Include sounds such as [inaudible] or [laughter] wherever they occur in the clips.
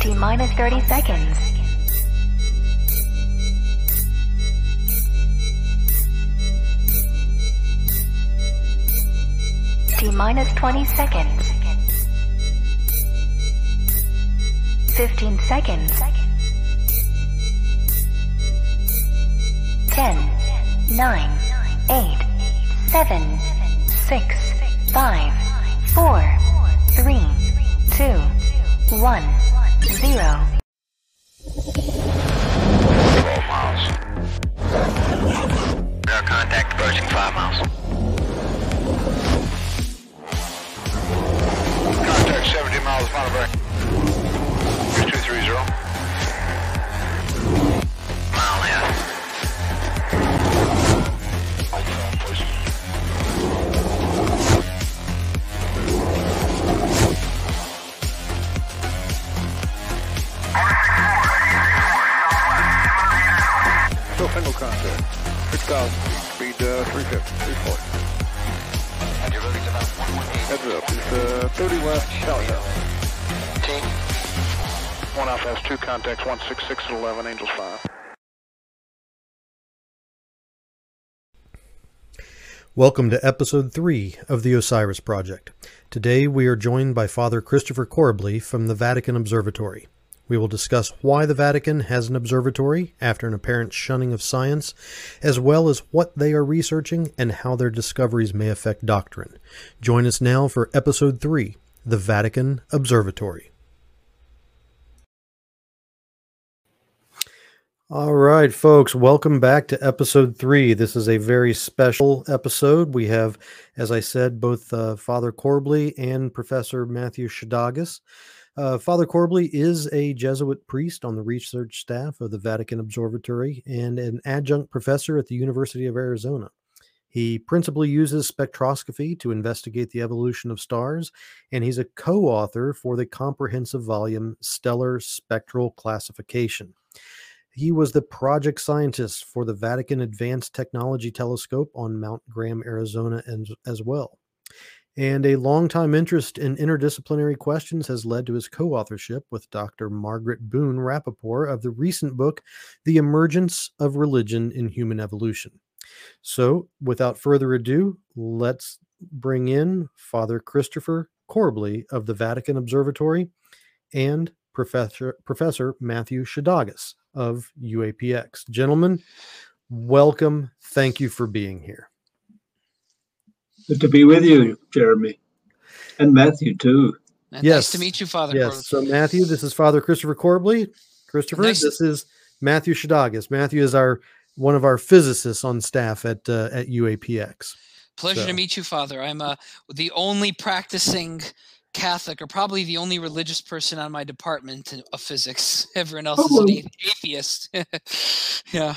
T minus 30 seconds. T minus 20 seconds. 15 seconds. 10, 9, 8, 7, 6, 5, 4, 3, 2, 1, zero. Four miles. No contact approaching five miles. Contact 70 miles, Monterey. 2230. Contact. 6,000. Speed uh, 350. 340. Heads up. It's uh, 30 left. Shout out. Team. One Alpha has two contacts. 166 at 11. Angels 5. Welcome to episode 3 of the Osiris Project. Today we are joined by Father Christopher Corbally from the Vatican Observatory. We will discuss why the Vatican has an observatory after an apparent shunning of science, as well as what they are researching and how their discoveries may affect doctrine. Join us now for episode 3 The Vatican Observatory. All right, folks, welcome back to episode three. This is a very special episode. We have, as I said, both uh, Father Corbally and Professor Matthew Szydagis. Uh, Father Corbally is a Jesuit priest on the research staff of the Vatican Observatory and an adjunct professor at the University of Arizona. He principally uses spectroscopy to investigate the evolution of stars, and he's a co author for the comprehensive volume Stellar Spectral Classification. He was the project scientist for the Vatican Advanced Technology Telescope on Mount Graham, Arizona, and, as well. And a longtime interest in interdisciplinary questions has led to his co authorship with Dr. Margaret Boone Rappaport of the recent book, The Emergence of Religion in Human Evolution. So, without further ado, let's bring in Father Christopher Corbally of the Vatican Observatory and Professor, Professor Matthew Szydagis of UAPX. Gentlemen, welcome. Thank you for being here. Good to be with you, Jeremy, and Matthew too. And Yes. Nice to meet you, Father. Yes. So, Matthew, this is Father Christopher Corbally. Christopher, Nice. this is Matthew Szydagis. Matthew is our one of our physicists on staff at uh, at UAPX. Pleasure so- to meet you, Father. I'm uh, the only practicing Catholic, or probably the only religious person on my department of physics. [laughs] Everyone else is Oh. an atheist. [laughs] yeah.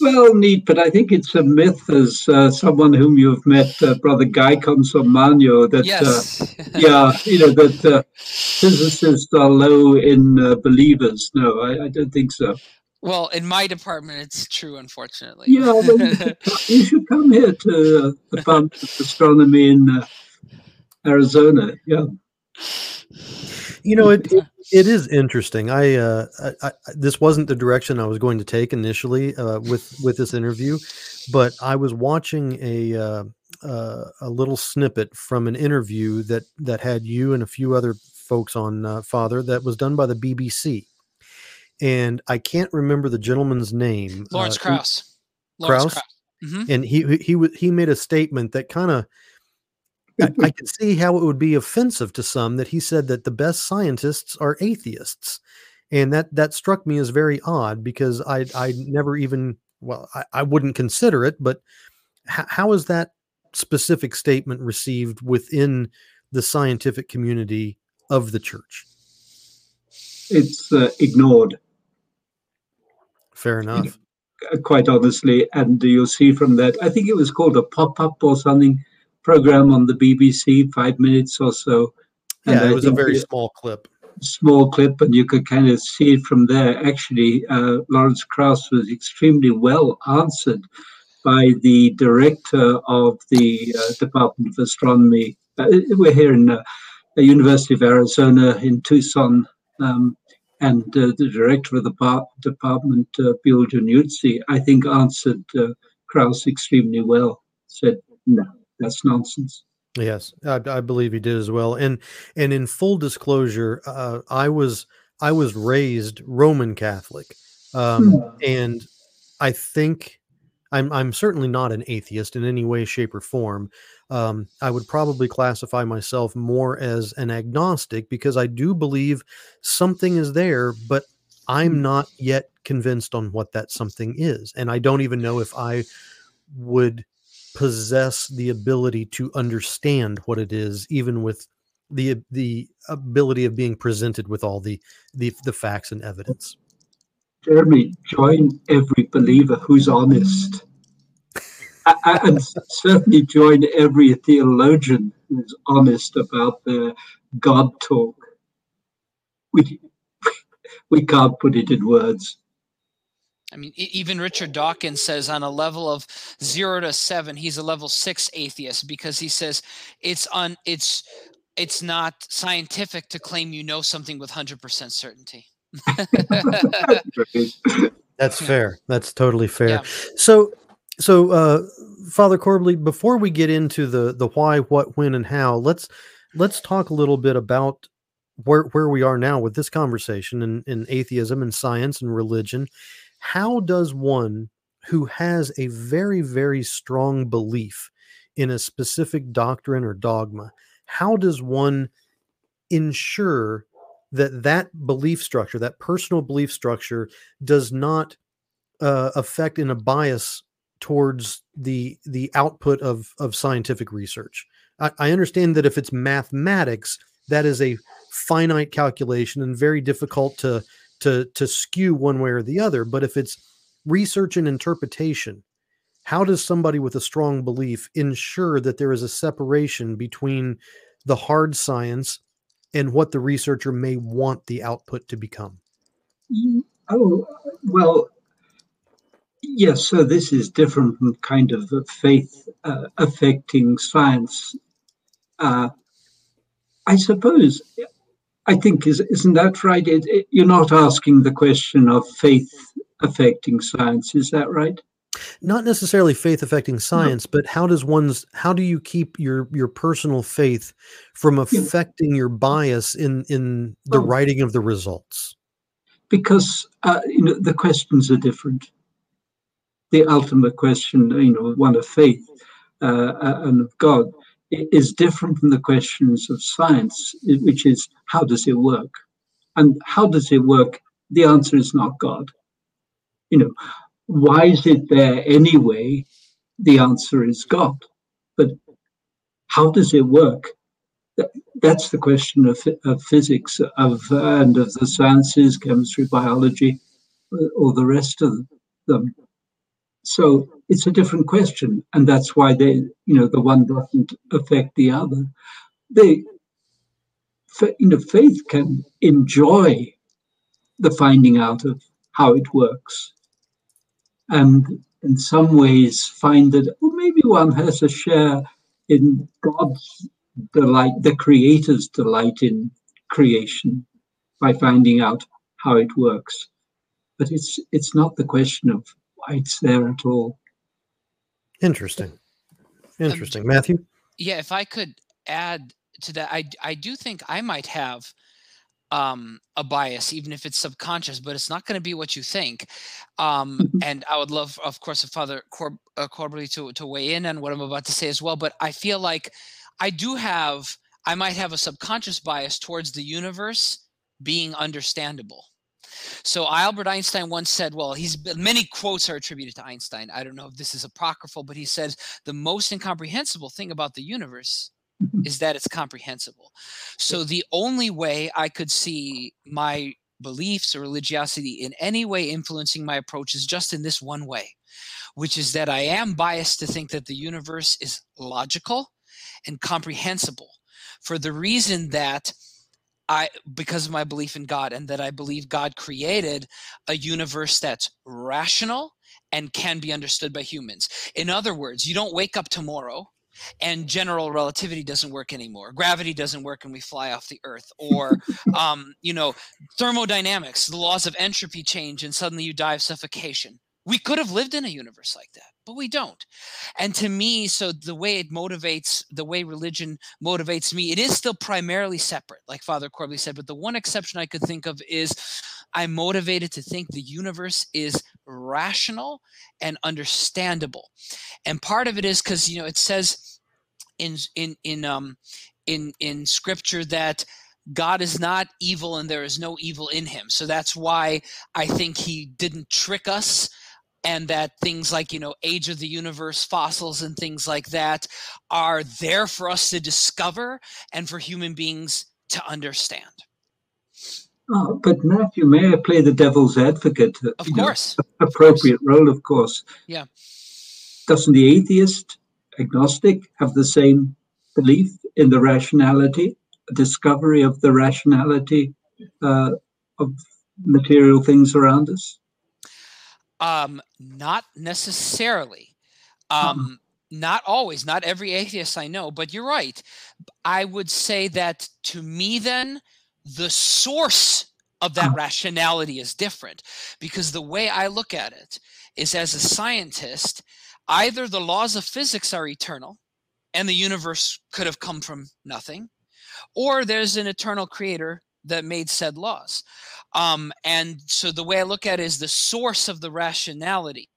Well, neat, but I think it's a myth, as uh, someone whom you've met, uh, Brother Guy Consolmagno, that uh, [laughs] yeah, you know that uh, physicists are low in uh, believers. No, I, I don't think so. well, in my department, it's true, unfortunately. Yeah, well, you, should, [laughs] you should come here to uh, the Department of Astronomy in uh, Arizona. Yeah, You know, it, it it [laughs] is interesting. I, uh, I, I this wasn't the direction I was going to take initially uh, with with this interview, but I was watching a uh, uh, a little snippet from an interview that that had you and a few other folks on uh, Father that was done by the BBC, and I can't remember the gentleman's name. Lawrence uh, Krauss. Lawrence Krauss? hmm and he he he he made a statement that kind of I, I [laughs] can see how it would be offensive to some that he said that the best scientists are atheists, and that that struck me as very odd because I I never even well I, I wouldn't consider it, but h- how is that specific statement received within the scientific community of the church? it's uh, ignored. Fair enough. uh, quite honestly. And you'll see from that, I think it was called a pop up or something program on the BBC, five minutes or so. And Yeah, it was a very small clip. small clip, and you could kind of see it from there. Actually, uh, Lawrence Krauss was extremely well answered by the director of the uh, Department of Astronomy. Uh, we're here in uh, the University of Arizona in Tucson. Um, And uh, the director of the par- department, uh, Bill Jannuzi, I think answered uh, Krauss extremely well. Said, "No, that's nonsense." Yes, I, I, believe he did as well. And and in full disclosure, uh, I was I was raised Roman Catholic, um, hmm. and I think I'm I'm certainly not an atheist in any way, shape, or form. Um, I would probably classify myself more as an agnostic because I do believe something is there, but I'm hmm. not yet convinced on what that something is, and I don't even know if I would possess the ability to understand what it is, even with the the ability of being presented with all the the, the facts and evidence. Jeremy, join every believer who's honest. and certainly join every theologian who's honest about their God talk. We, we can't put it in words. I mean, even Richard Dawkins says on a level of zero to seven, he's a level six atheist because he says it's on it's it's not scientific to claim you know something with hundred percent certainty. [laughs] That's fair. That's totally fair. Yeah. So, so uh, Father Corbally, before we get into the the why, what, when, and how, let's let's talk a little bit about where where we are now with this conversation in, in atheism and science and religion how does one who has a very, very strong belief in a specific doctrine or dogma, how does one ensure that that belief structure, that personal belief structure, does not uh, affect in a bias towards the the output of of scientific research? I, I understand that if it's mathematics, that is a finite calculation and very difficult to to to skew one way or the other but if it's research and interpretation how does somebody with a strong belief ensure that there is a separation between the hard science and what the researcher may want the output to become? Mm, oh well yes so this is different from kind of faith uh, affecting science. Uh, i suppose I think is isn't that right? It, it, you're not asking the question of faith affecting science, is that right? Not necessarily faith affecting science, no. but how does one's how do you keep your your personal faith from affecting yeah. your bias in in the writing of the results? Because uh, you know the questions are different. The ultimate question, you know, one of faith uh, uh and of God, is different from the questions of science, which is how does it work? And how does it work? The answer is not God. You know, why is it there anyway? The answer is God. But how does it work? That's the question of, of physics, of and of the sciences, chemistry, biology, uh, or the rest of them. So it's a different question, and that's why they, you know, the one doesn't affect the other. They, you know, faith can enjoy the finding out of how it works, and in some ways find that well, maybe one has a share in God's delight, the Creator's delight in creation, by finding out how it works. But it's it's not the question of it's there at all. Interesting. Interesting. Um, Matthew? Yeah, if I could add to that, I, I do think I might have um, a bias, even if it's subconscious, but it's not going to be what you think. Um, mm-hmm. and I would love, of course, if Father Cor- uh, to, to weigh in on what I'm about to say as well. But I feel like I do have, I might have a subconscious bias towards the universe being understandable. So Albert Einstein once said, well, he's many quotes are attributed to Einstein. I don't know if this is apocryphal, but he says the most incomprehensible thing about the universe mm-hmm. is that it's comprehensible. So the only way I could see my beliefs or religiosity in any way influencing my approach is just in this one way, which is that I am biased to think that the universe is logical and comprehensible for the reason that I because of my belief in God and that I believe God created a universe that's rational and can be understood by humans. In other words, you don't wake up tomorrow and general relativity doesn't work anymore. Gravity doesn't work and we fly off the earth. Or [laughs] um, you know thermodynamics the laws of entropy change and suddenly you die of suffocation. We could have lived in a universe like that but we don't and to me so the way it motivates the way religion motivates me it is still primarily separate like father Corbally said but the one exception i could think of is i'm motivated to think the universe is rational and understandable and part of it is because you know it says in in in um in in scripture that God is not evil and there is no evil in him. So that's why I think he didn't trick us and that things like you know age of the universe fossils and things like that are there for us to discover and for human beings to understand. Oh, but matthew may i play the devil's advocate? Of course know, appropriate of course. role of course. Yeah. Doesn't the atheist agnostic have the same belief in the rationality discovery of the rationality uh, of material things around us um, not necessarily. Um, Not always. Not every atheist I know, but you're right. I would say that to me, then, the source of that rationality is different because the way I look at it is as a scientist, either the laws of physics are eternal and the universe could have come from nothing, or there's an eternal creator that made said laws. Um, and so the way I look at it is the source of the rationality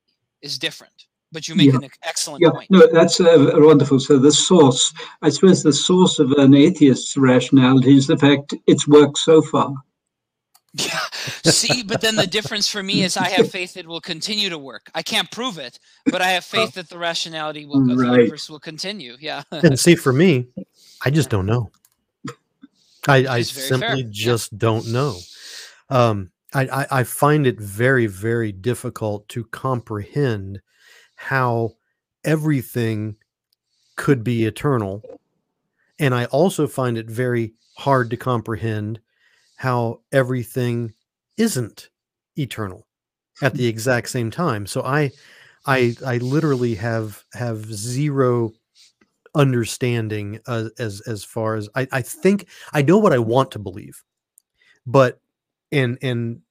is different. But you make Yeah. an excellent Yeah, point. no, that's uh, wonderful. So the source, I suppose, the source of an atheist's rationality is the fact it's worked so far. Yeah. See, but then the difference for me is I have faith it will continue to work. I can't prove it, but I have faith that the rationality will, of the universe will continue. Yeah. and see for me i just don't know i, I fair, simply yeah. just don't know. Um I, I i find it very very difficult to comprehend how everything could be eternal and i also find it very hard to comprehend how everything isn't eternal at the exact same time. So i i i literally have have zero understanding uh, as as far as I, I think I know what I want to believe, but and and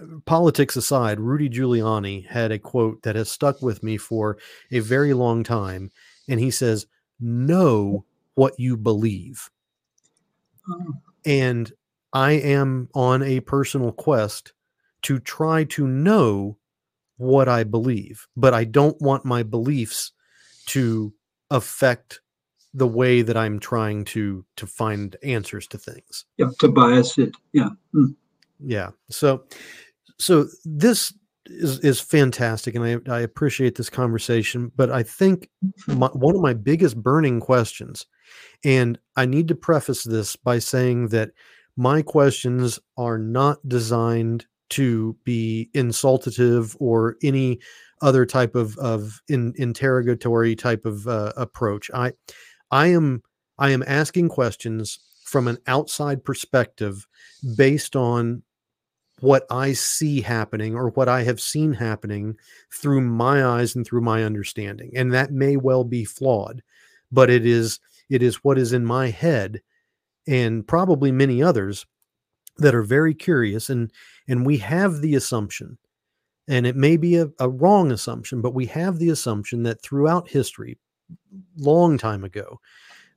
uh, politics aside, Rudy Giuliani had a quote that has stuck with me for a very long time, and he says, "Know what you believe," Oh, and I am on a personal quest to try to know what I believe, but I don't want my beliefs to affect the way that I'm trying to to find answers to things. Yeah, to bias it. Yeah. Mm. Yeah. So so this is is fantastic and I I appreciate this conversation, but I think my, one of my biggest burning questions and I need to preface this by saying that my questions are not designed to be insultative or any other type of of in, interrogatory type of uh, approach. I I am I am asking questions from an outside perspective based on what I see happening or what I have seen happening through my eyes and through my understanding. And that may well be flawed, but it is it is what is in my head and probably many others that are very curious and and we have the assumption and it may be a, a wrong assumption but we have the assumption that throughout history long time ago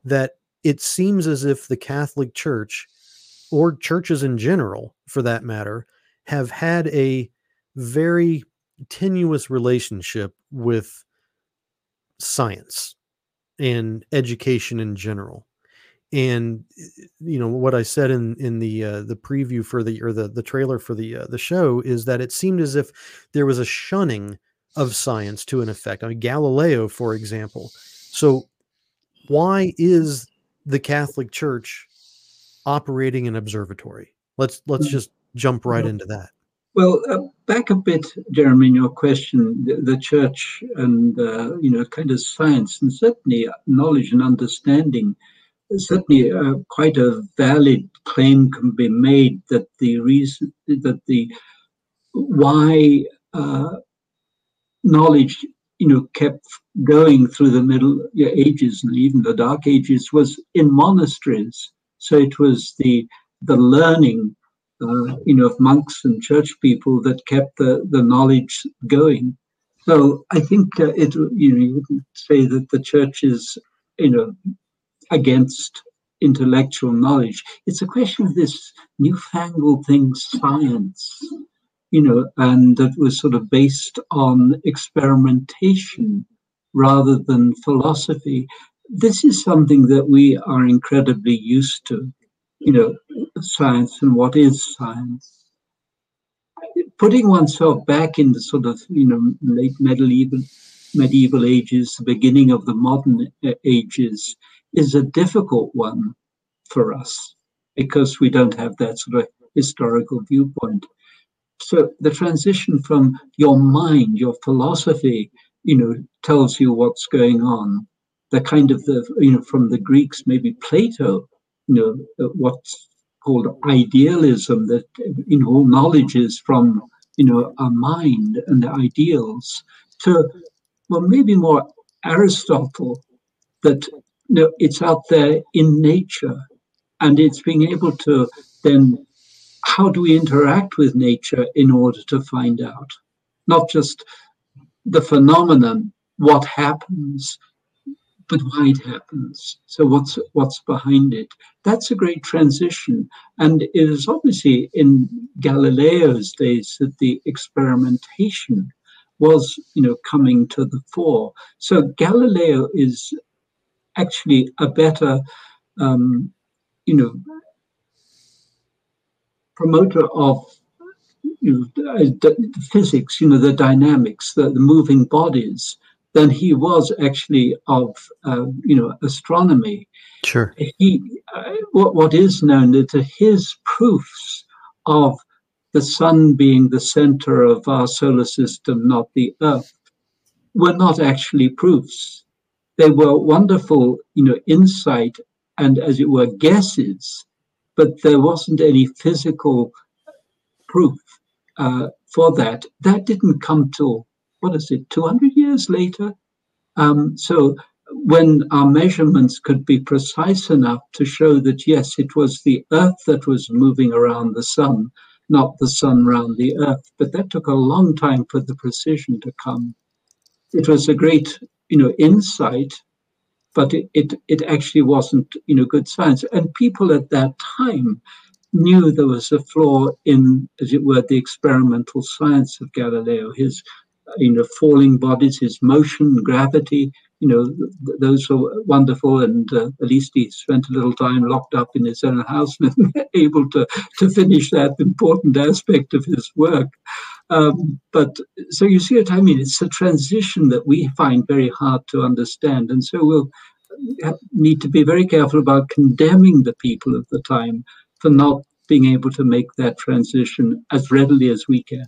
that it seems as if the catholic church or churches in general for that matter have had a very tenuous relationship with science and education in general and you know what i said in in the uh, the preview for the or the the trailer for the uh, the show is that it seemed as if there was a shunning of science to an effect. I mean galileo for example. So why is the catholic church operating an observatory? Let's let's Mm. just jump right into that. Well, uh, back a bit, Jeremy, in your question, the, the church and, uh, you know, kind of science, and certainly knowledge and understanding, certainly uh, quite a valid claim can be made that the reason that the why uh, knowledge, you know, kept going through the Middle Ages and even the Dark Ages was in monasteries. So it was the the learning, uh, you know, of monks and church people that kept the, the knowledge going. So I think uh, it, you know, you wouldn't say that the church is, you know, against intellectual knowledge. It's a question of this newfangled thing, science, you know, and that was sort of based on experimentation rather than philosophy. This is something that we are incredibly used to, you know, science and what is science. Putting oneself back in the sort of, you know, late medieval medieval ages, the beginning of the modern uh, ages, is a difficult one for us because we don't have that sort of historical viewpoint. So the transition from your mind, your philosophy, you know, tells you what's going on. The kind of the, you know, from the Greeks, maybe Plato, you know, what's called idealism, that, you know, all knowledge is from, you know, our mind and the ideals, to, well, maybe more Aristotle, that know, it's out there in nature and it's being able to then how do we interact with nature in order to find out? Not just the phenomenon what happens but why it happens. So what's what's behind it? That's a great transition and it is obviously in galileo's days that the experimentation was you know coming to the fore. So galileo is actually a better um, you know promoter of you know, the physics, you know, the dynamics, the, the moving bodies, than he was actually of, uh, you know, astronomy. Sure. He, uh, what, what is known is that his proofs of the sun being the center of our solar system, not the earth, were not actually proofs. They were wonderful, you know, insight and, as it were, guesses but there wasn't any physical proof uh, for that. That didn't come till, what is it, 200 years later? Um, so when our measurements could be precise enough to show that, yes, it was the Earth that was moving around the sun, not the sun around the Earth. But that took a long time for the precision to come. It was a great, you know, insight but it, it, it actually wasn't you know good science. And people at that time knew there was a flaw in, as it were, the experimental science of Galileo. His you know falling bodies, his motion, gravity. You know th- those were wonderful, and uh, at least he spent a little time locked up in his own house [laughs] and able to to finish that important aspect of his work. Um, but so you see what I mean? It's a transition that we find very hard to understand. And so we'll need to be very careful about condemning the people of the time for not being able to make that transition as readily as we can.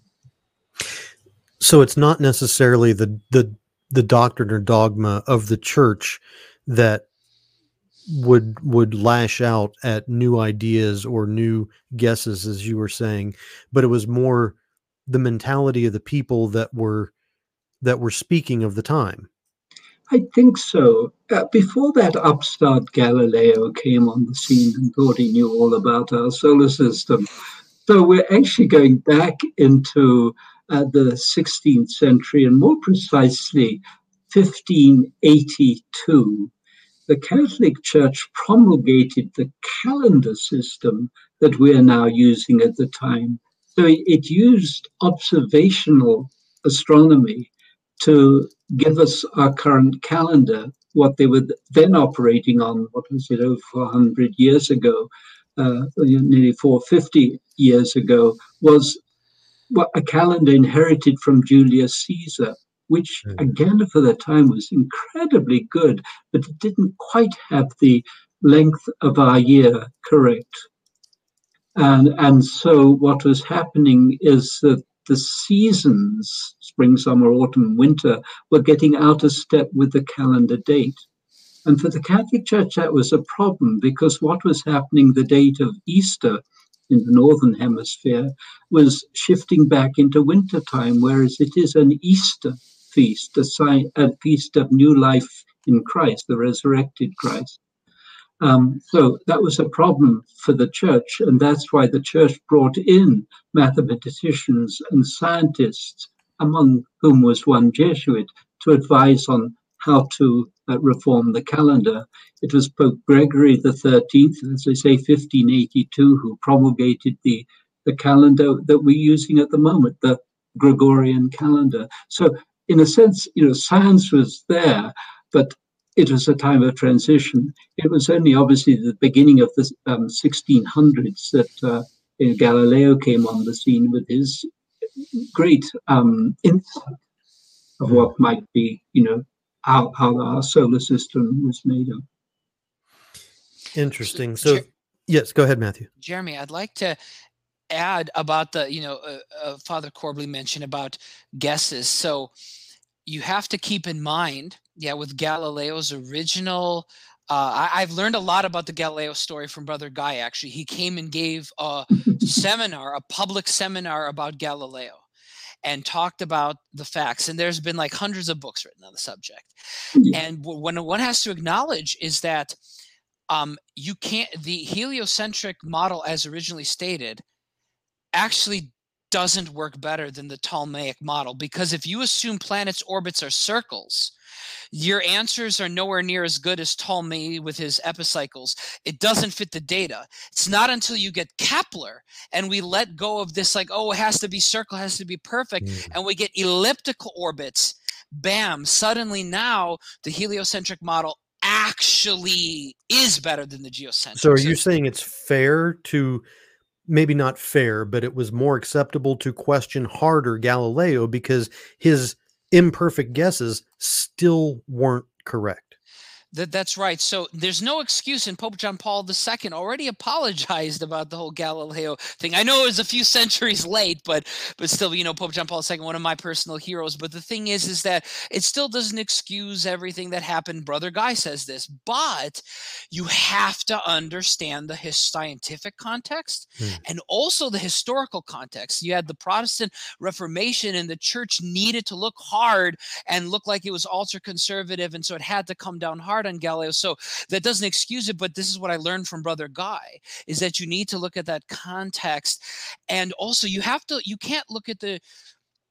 So it's not necessarily the the the doctrine or dogma of the church that would would lash out at new ideas or new guesses as you were saying but it was more the mentality of the people that were that were speaking of the time. I think so. Uh, before that upstart galileo came on the scene and thought he knew all about our solar system. So we're actually going back into uh, the 16th century and more precisely 1582 the Catholic Church promulgated the calendar system that we are now using at the time. So it, used observational astronomy to give us our current calendar, what they were then operating on, what was it, over 400 years ago, uh, nearly 450 years ago, was a calendar inherited from Julius Caesar, which mm. again for the time was incredibly good, but it didn't quite have the length of our year correct. And, and so what was happening is that the seasons, spring, summer, autumn, winter, were getting out of step with the calendar date. And for the Catholic Church, that was a problem because what was happening the date of Easter in the Northern Hemisphere was shifting back into winter time, whereas it is an Easter feast, a, sign, a feast of new life in Christ, the resurrected Christ. Um, so that was a problem for the church, and that's why the church brought in mathematicians and scientists, among whom was one Jesuit, to advise on how to uh, reform the calendar. It was Pope Gregory the Thirteenth, as I say, 1582, who promulgated the the calendar that we're using at the moment, the Gregorian calendar. So, in a sense, you know, science was there, but it was a time of transition. It was only obviously the beginning of the um, 1600s that uh, Galileo came on the scene with his great um, insight of what might be, you know, how, how our solar system was made up. Interesting. So, yes, go ahead, Matthew. Jeremy, I'd like to add about the, you know, uh, uh, Father Corbally mentioned about guesses. So, you have to keep in mind, yeah, with Galileo's original. Uh, I, have learned a lot about the Galileo story from Brother Guy. Actually, he came and gave a seminar, a public seminar about Galileo, and talked about the facts. And there's been like hundreds of books written on the subject. And what one has to acknowledge is that um, you can't. The heliocentric model, as originally stated, actually doesn't work better than the Ptolemaic model because if you assume planets' orbits are circles, your answers are nowhere near as good as Ptolemy with his epicycles. It doesn't fit the data. It's not until you get Kepler and we let go of this, like, oh, it has to be circle, has to be perfect, mm. and we get elliptical orbits. Bam, suddenly now the heliocentric model actually is better than the geocentric. So are you saying it's fair to maybe not fair, but it was more acceptable to question harder Galileo because his imperfect guesses still weren't correct. That that's right. So there's no excuse, and Pope John Paul II already apologized about the whole Galileo thing. I know it was a few [laughs] centuries late, but but still, you know, Pope John Paul II, one of my personal heroes. But the thing is, is that it still doesn't excuse everything that happened. Brother Guy says this, but you have to understand the his scientific context hmm. and also the historical context. You had the Protestant Reformation, and the church needed to look hard and look like it was ultra conservative, and so it had to come down hard hard on Galileo. So that doesn't excuse it, but this is what I learned from Brother Guy is that you need to look at that context. And also you have to, you can't look at the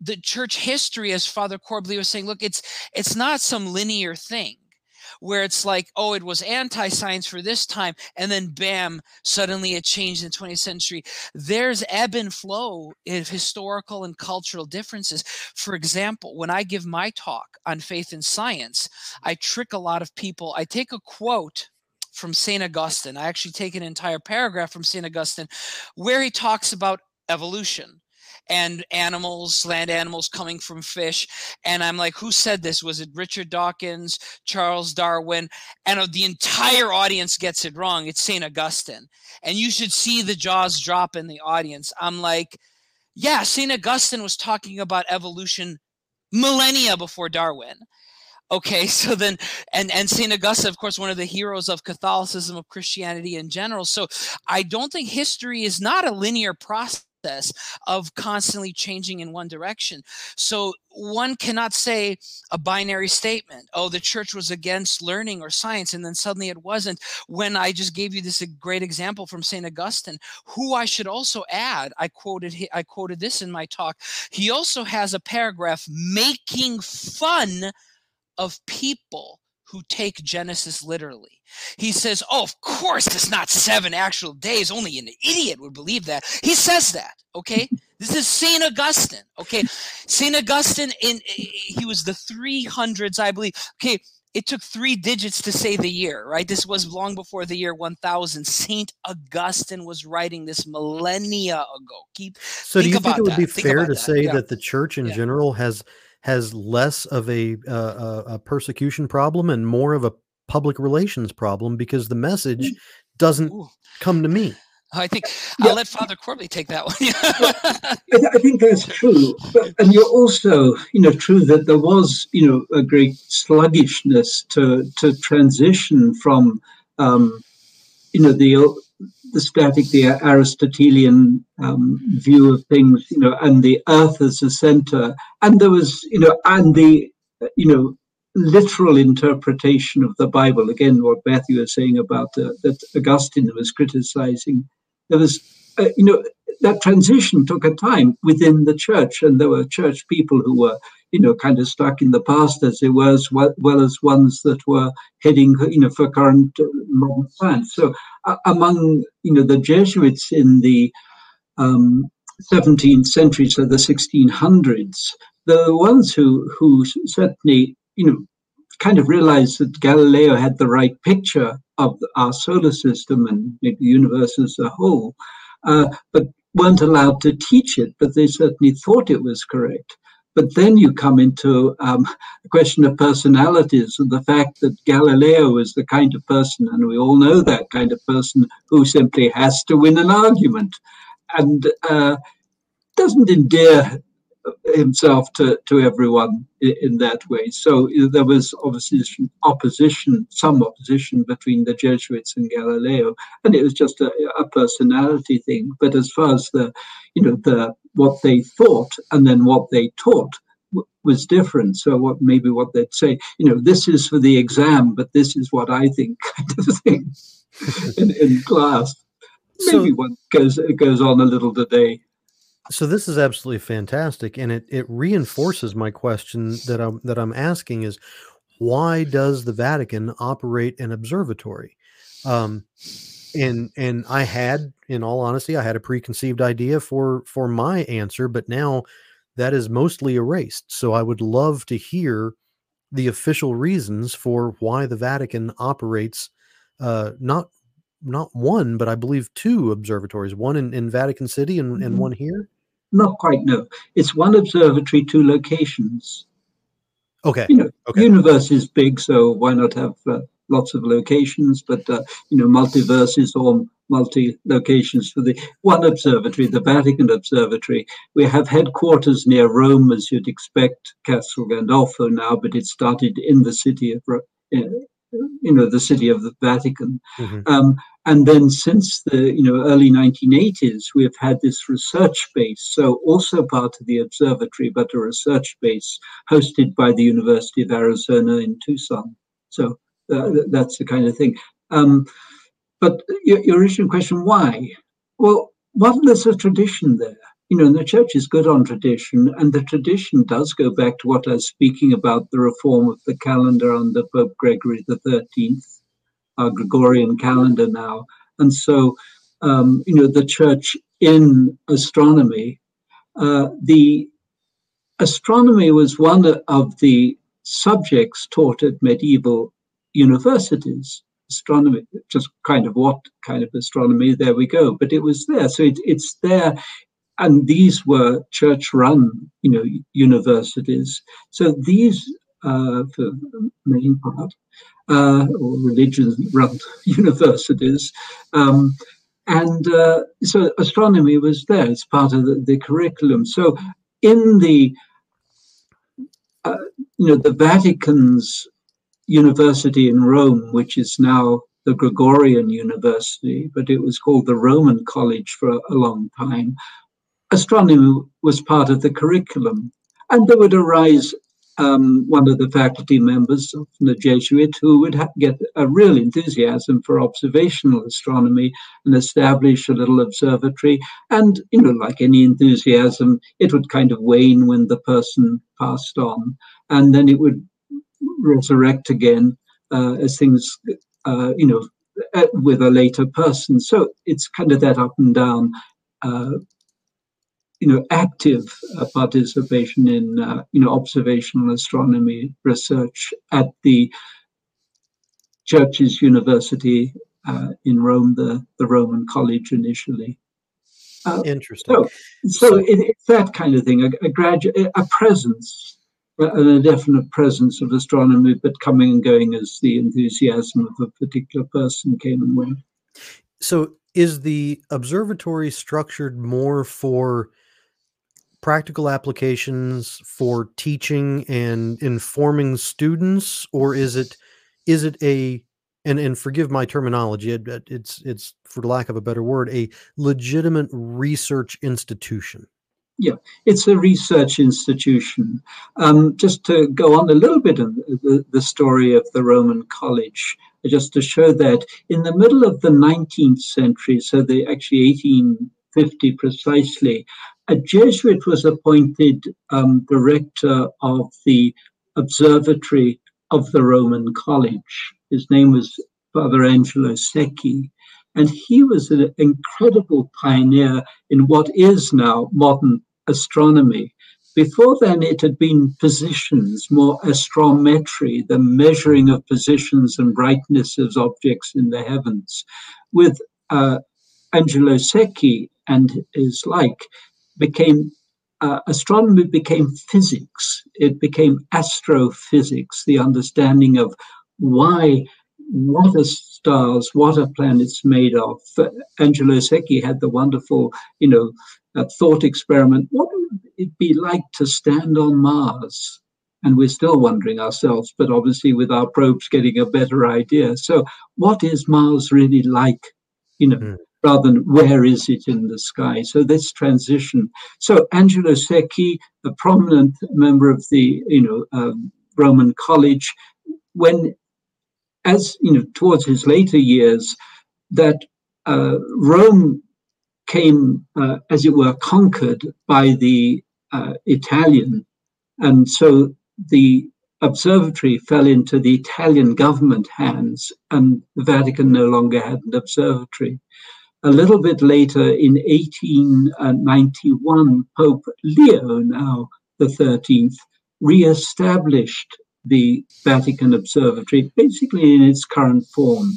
the church history as Father Corbally was saying, look, it's it's not some linear thing where it's like, oh, it was anti science for this time, and then bam, suddenly it changed in the 20th century. There's ebb and flow of historical and cultural differences. For example, when I give my talk on faith and science, I trick a lot of people. I take a quote from St. Augustine. I actually take an entire paragraph from St. Augustine where he talks about evolution and animals, land animals coming from fish. And I'm like, who said this? Was it Richard Dawkins, Charles Darwin? And uh, the entire audience gets it wrong. It's St. Augustine. And you should see the jaws drop in the audience. I'm like, yeah, St. Augustine was talking about evolution millennia before Darwin. Okay, [laughs] so then, and and Saint Augustine, of course, one of the heroes of Catholicism, of Christianity in general. So I don't think history is not a linear process of constantly changing in one direction. So one cannot say a binary statement, oh, the church was against learning or science, and then suddenly it wasn't. When I just gave you this great example from St. Augustine, who I should also add, I quoted I quoted this in my talk. He also has a paragraph making fun of people who take Genesis literally. He says, Oh, of course, it's not seven actual days. Only an idiot would believe that. He says that, okay? [laughs] This is St. Augustine, okay? St. Augustine, in he was the 300s, I believe. Okay, it took three digits to say the year, right? This was long before the year 1000. St. Augustine was writing this millennia ago. Keep So do you think it would that. be think fair to that. say yeah. that the church in yeah. general has has less of a, uh, a persecution problem and more of a public relations problem because the message mm. doesn't Ooh. come to me. I think I'll let Father Corbally take that one. I think that's true, but, and you're also, you know, true that there was, you know, a great sluggishness to to transition from, um, you know, the the static, the Aristotelian um, view of things, you know, and the earth as a center. And there was, you know, and the, you know, literal interpretation of the Bible. Again, what Matthew was saying about uh, that Augustine was criticizing. There was, uh, you know, that transition took a time within the church, and there were church people who were, you know, kind of stuck in the past as it was, well, well as ones that were heading, you know, for current uh, modern science. So, uh, among, you know, the Jesuits in the um, 17th century, so the 1600s, the ones who who certainly you know, kind of realized that Galileo had the right picture of our solar system and maybe the universe as a whole, uh, but weren't allowed to teach it, but they certainly thought it was correct. But then you come into um, the question of personalities and the fact that Galileo is the kind of person, and we all know that kind of person, who simply has to win an argument and uh, doesn't endear himself to, to everyone in, in, that way. So uh, there was obviously opposition, some opposition between the Jesuits and Galileo, and it was just a, a personality thing. But as far as the, you know, the what they thought and then what they taught was different. So what maybe what they'd say, you know, this is for the exam, but this is what I think, [laughs] kind of thing, [laughs] in, in class. Maybe so, one goes goes on a little today. So this is absolutely fantastic, and it it reinforces my question that I'm that I'm asking is why does the Vatican operate an observatory? Um, and and I had, in all honesty, I had a preconceived idea for for my answer, but now that is mostly erased. So I would love to hear the official reasons for why the Vatican operates uh, not not one, but I believe two observatories, one in, in Vatican City and, mm-hmm. and one here. Not quite, no. It's one observatory, two locations. Okay. You know, okay. universe is big, so why not have uh, lots of locations? But uh, you know, multiverses or multi locations for the one observatory, the Vatican Observatory. We have headquarters near Rome, as you'd expect, Castel Gandolfo now, but it started in the city of you know the city of the Vatican. Mm-hmm. Um, and then since the you know early 1980s, we've had this research base, so also part of the observatory, but a research base hosted by the University of Arizona in Tucson. So uh, that's the kind of thing. Um, but your, your original question, why? Well, one, there's a tradition there you know, the church is good on tradition, and the tradition does go back to what I was speaking about the reform of the calendar under Pope Gregory the Thirteenth, our Gregorian calendar now, and so um, you know the church in astronomy, uh, the astronomy was one of the subjects taught at medieval universities astronomy, just kind of what kind of astronomy, there we go. But it was there. So it, it's there and these were church-run, you know, universities. So these, uh, for the main part, uh, or religion-run [laughs] universities, um, and uh, so astronomy was there. It's part of the, the curriculum. So in the, uh, you know, the Vatican's university in Rome, which is now the Gregorian University, but it was called the Roman College for a long time astronomy was part of the curriculum. And there would arise um, one of the faculty members, from the Jesuit, who would get a real enthusiasm for observational astronomy and establish a little observatory. And, you know, like any enthusiasm, it would kind of wane when the person passed on. And then it would resurrect again uh, as things, uh, you know, uh, with a later person. So it's kind of that up and down uh, you know, active uh, participation in, uh, you know, observational astronomy research at the Church's University uh, in Rome, the, the Roman College initially. Uh, Interesting. So, so, so it, it's that kind of thing, a, a graduate, a presence, a definite presence of astronomy, but coming and going as the enthusiasm of a particular person came and went. So, is the observatory structured more for practical applications for teaching and informing students or is it is it a and and forgive my terminology. It, it's it's for lack of a better word, a legitimate research institution. Yeah, it's a research institution. Um, just to go on a little bit of the, the story of the Roman College, just to show that in the middle of the 19th century, so the actually 1850 precisely, a Jesuit was appointed um, director of the observatory of the Roman College. His name was Father Angelo Secchi, and he was an incredible pioneer in what is now modern astronomy. Before then, it had been positions, more astrometry, the measuring of positions and brightness of objects in the heavens. With uh, Angelo Secchi and his like, became uh, astronomy became physics. It became astrophysics, the understanding of why, what are stars, what are planets made of. Angelo Secchi had the wonderful, you know, uh, thought experiment. What would it be like to stand on Mars? And we're still wondering ourselves, but obviously with our probes getting a better idea. So, what is Mars really like? You know, mm rather than where is it in the sky. So this transition. So Angelo Secchi, a prominent member of the you know um, Roman College, when as you know towards his later years, that uh, Rome came, uh, as it were, conquered by the uh, Italian, and so the observatory fell into the Italian government hands, and the Vatican no longer had an observatory. A little bit later, in 1891, Pope Leo, now the 13th, re-established the Vatican Observatory, basically in its current form.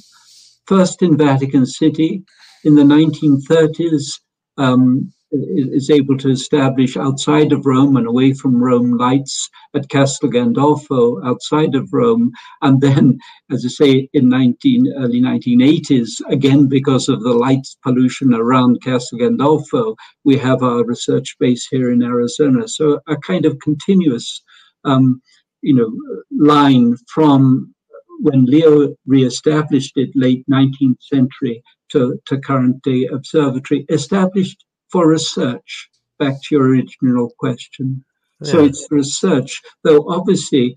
First in Vatican City in the 1930s, um, is able to establish outside of Rome and away from Rome lights at Castel Gandolfo outside of Rome. And then, as I say, in 19, early 1980s, again, because of the light pollution around Castel Gandolfo, we have our research base here in Arizona. So a kind of continuous, um, you know, line from when Leo reestablished it late 19th century to, to current day observatory, established for research, back to your original question. Yeah. So it's research, though obviously,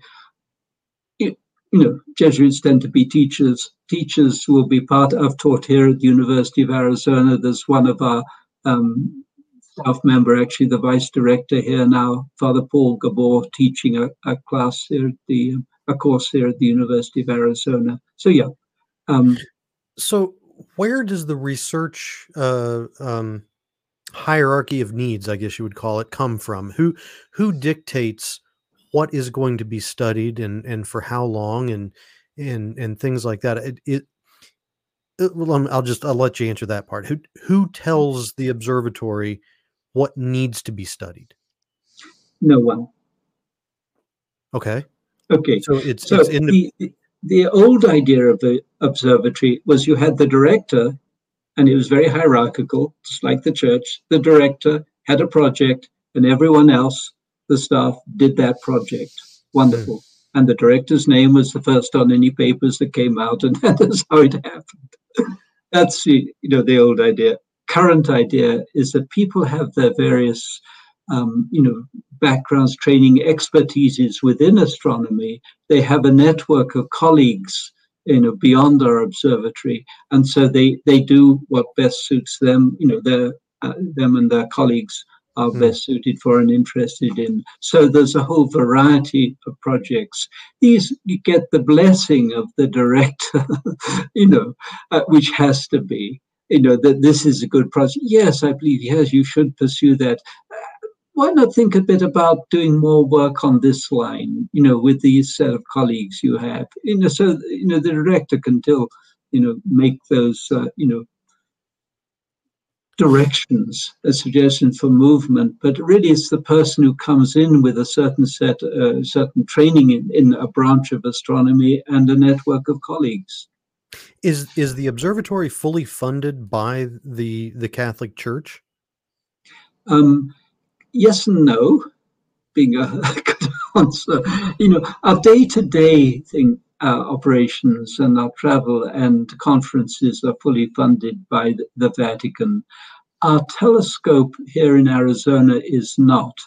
it, you know, Jesuits tend to be teachers. Teachers will be part of taught here at the University of Arizona. There's one of our um, staff member, actually the vice director here now, Father Paul Gabor, teaching a, a class here at the a course here at the University of Arizona. So yeah. Um, so where does the research uh, um, hierarchy of needs, I guess you would call it, come from? Who who dictates what is going to be studied and and for how long and and and things like that? It, it, it well, um, I'll just I'll let you answer that part. Who who hmm. tells the observatory what needs to be studied? No one. Okay. Okay. So it's, so it's in the, the the old idea of the observatory was you had the director and it was very hierarchical, just like the church. The director had a project, and everyone else, the staff, did that project. Wonderful. Mm. And the director's name was the first on any papers that came out, and [laughs] that is how it happened. That's the you know the old idea. Current idea is that people have their various um, you know backgrounds, training, expertises within astronomy. They have a network of colleagues you know beyond our observatory. And so they they do what best suits them. You know their uh, them and their colleagues are mm. best suited for and interested in. So there's a whole variety of projects. These you get the blessing of the director [laughs] you know uh, which has to be you know that this is a good project. Yes i believe yes you should pursue that why not think a bit about doing more work on this line, you know, with these set of colleagues you have, you know, so, you know, the director can still, you know, make those, uh, you know, directions, a suggestion for movement, but really it's the person who comes in with a certain set, uh, certain training in, in a branch of astronomy and a network of colleagues. Is is the observatory fully funded by the the Catholic Church? Um, yes and no, being a [laughs] good answer. You know, our day-to-day thing, our operations and our travel and conferences are fully funded by the Vatican. Our telescope here in Arizona is not,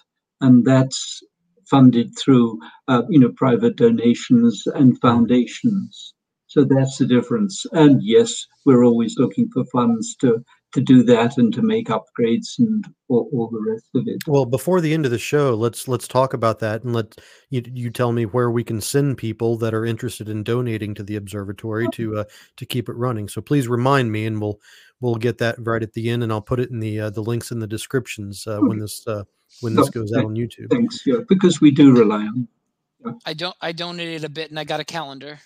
and that's funded through uh, you know private donations and foundations. So that's the difference. And yes, we're always looking for funds to to do that and to make upgrades and all, all, the rest of it. Well, before the end of the show, let's let's talk about that and let you you tell me where we can send people that are interested in donating to the observatory to uh, to keep it running. So please remind me, and we'll we'll get that right at the end, and I'll put it in the uh, the links in the descriptions uh, when this uh, when this goes out on YouTube. Thanks, yeah, because we do rely on. Yeah. I don't. I donated a bit, and I got a calendar.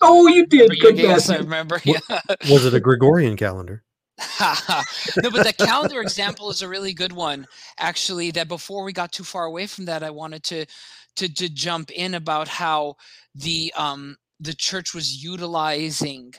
Oh, you did. Good yes, [laughs] I remember. Yeah. Was it a Gregorian calendar? [laughs] no, but the calendar example is a really good one. Actually, that before we got too far away from that, I wanted to to to jump in about how the um the church was utilizing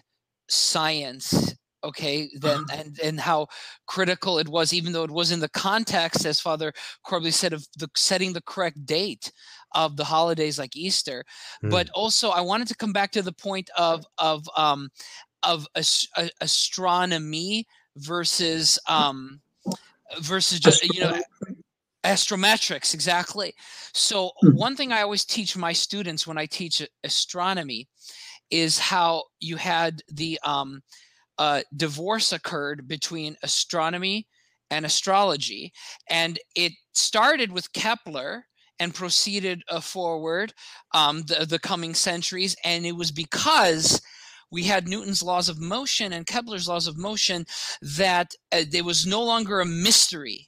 science okay then and and how critical it was even though it was in the context as father Corbally said of the setting the correct date of the holidays like easter mm. but also i wanted to come back to the point of of um of ast- astronomy versus um versus just you know astrometrics. exactly. So hmm. one thing i always teach my students when i teach astronomy is how you had the um uh, divorce occurred between astronomy and astrology and it started with kepler and proceeded uh, forward um, the, the coming centuries and it was because we had Newton's laws of motion and Kepler's laws of motion that uh, there was no longer a mystery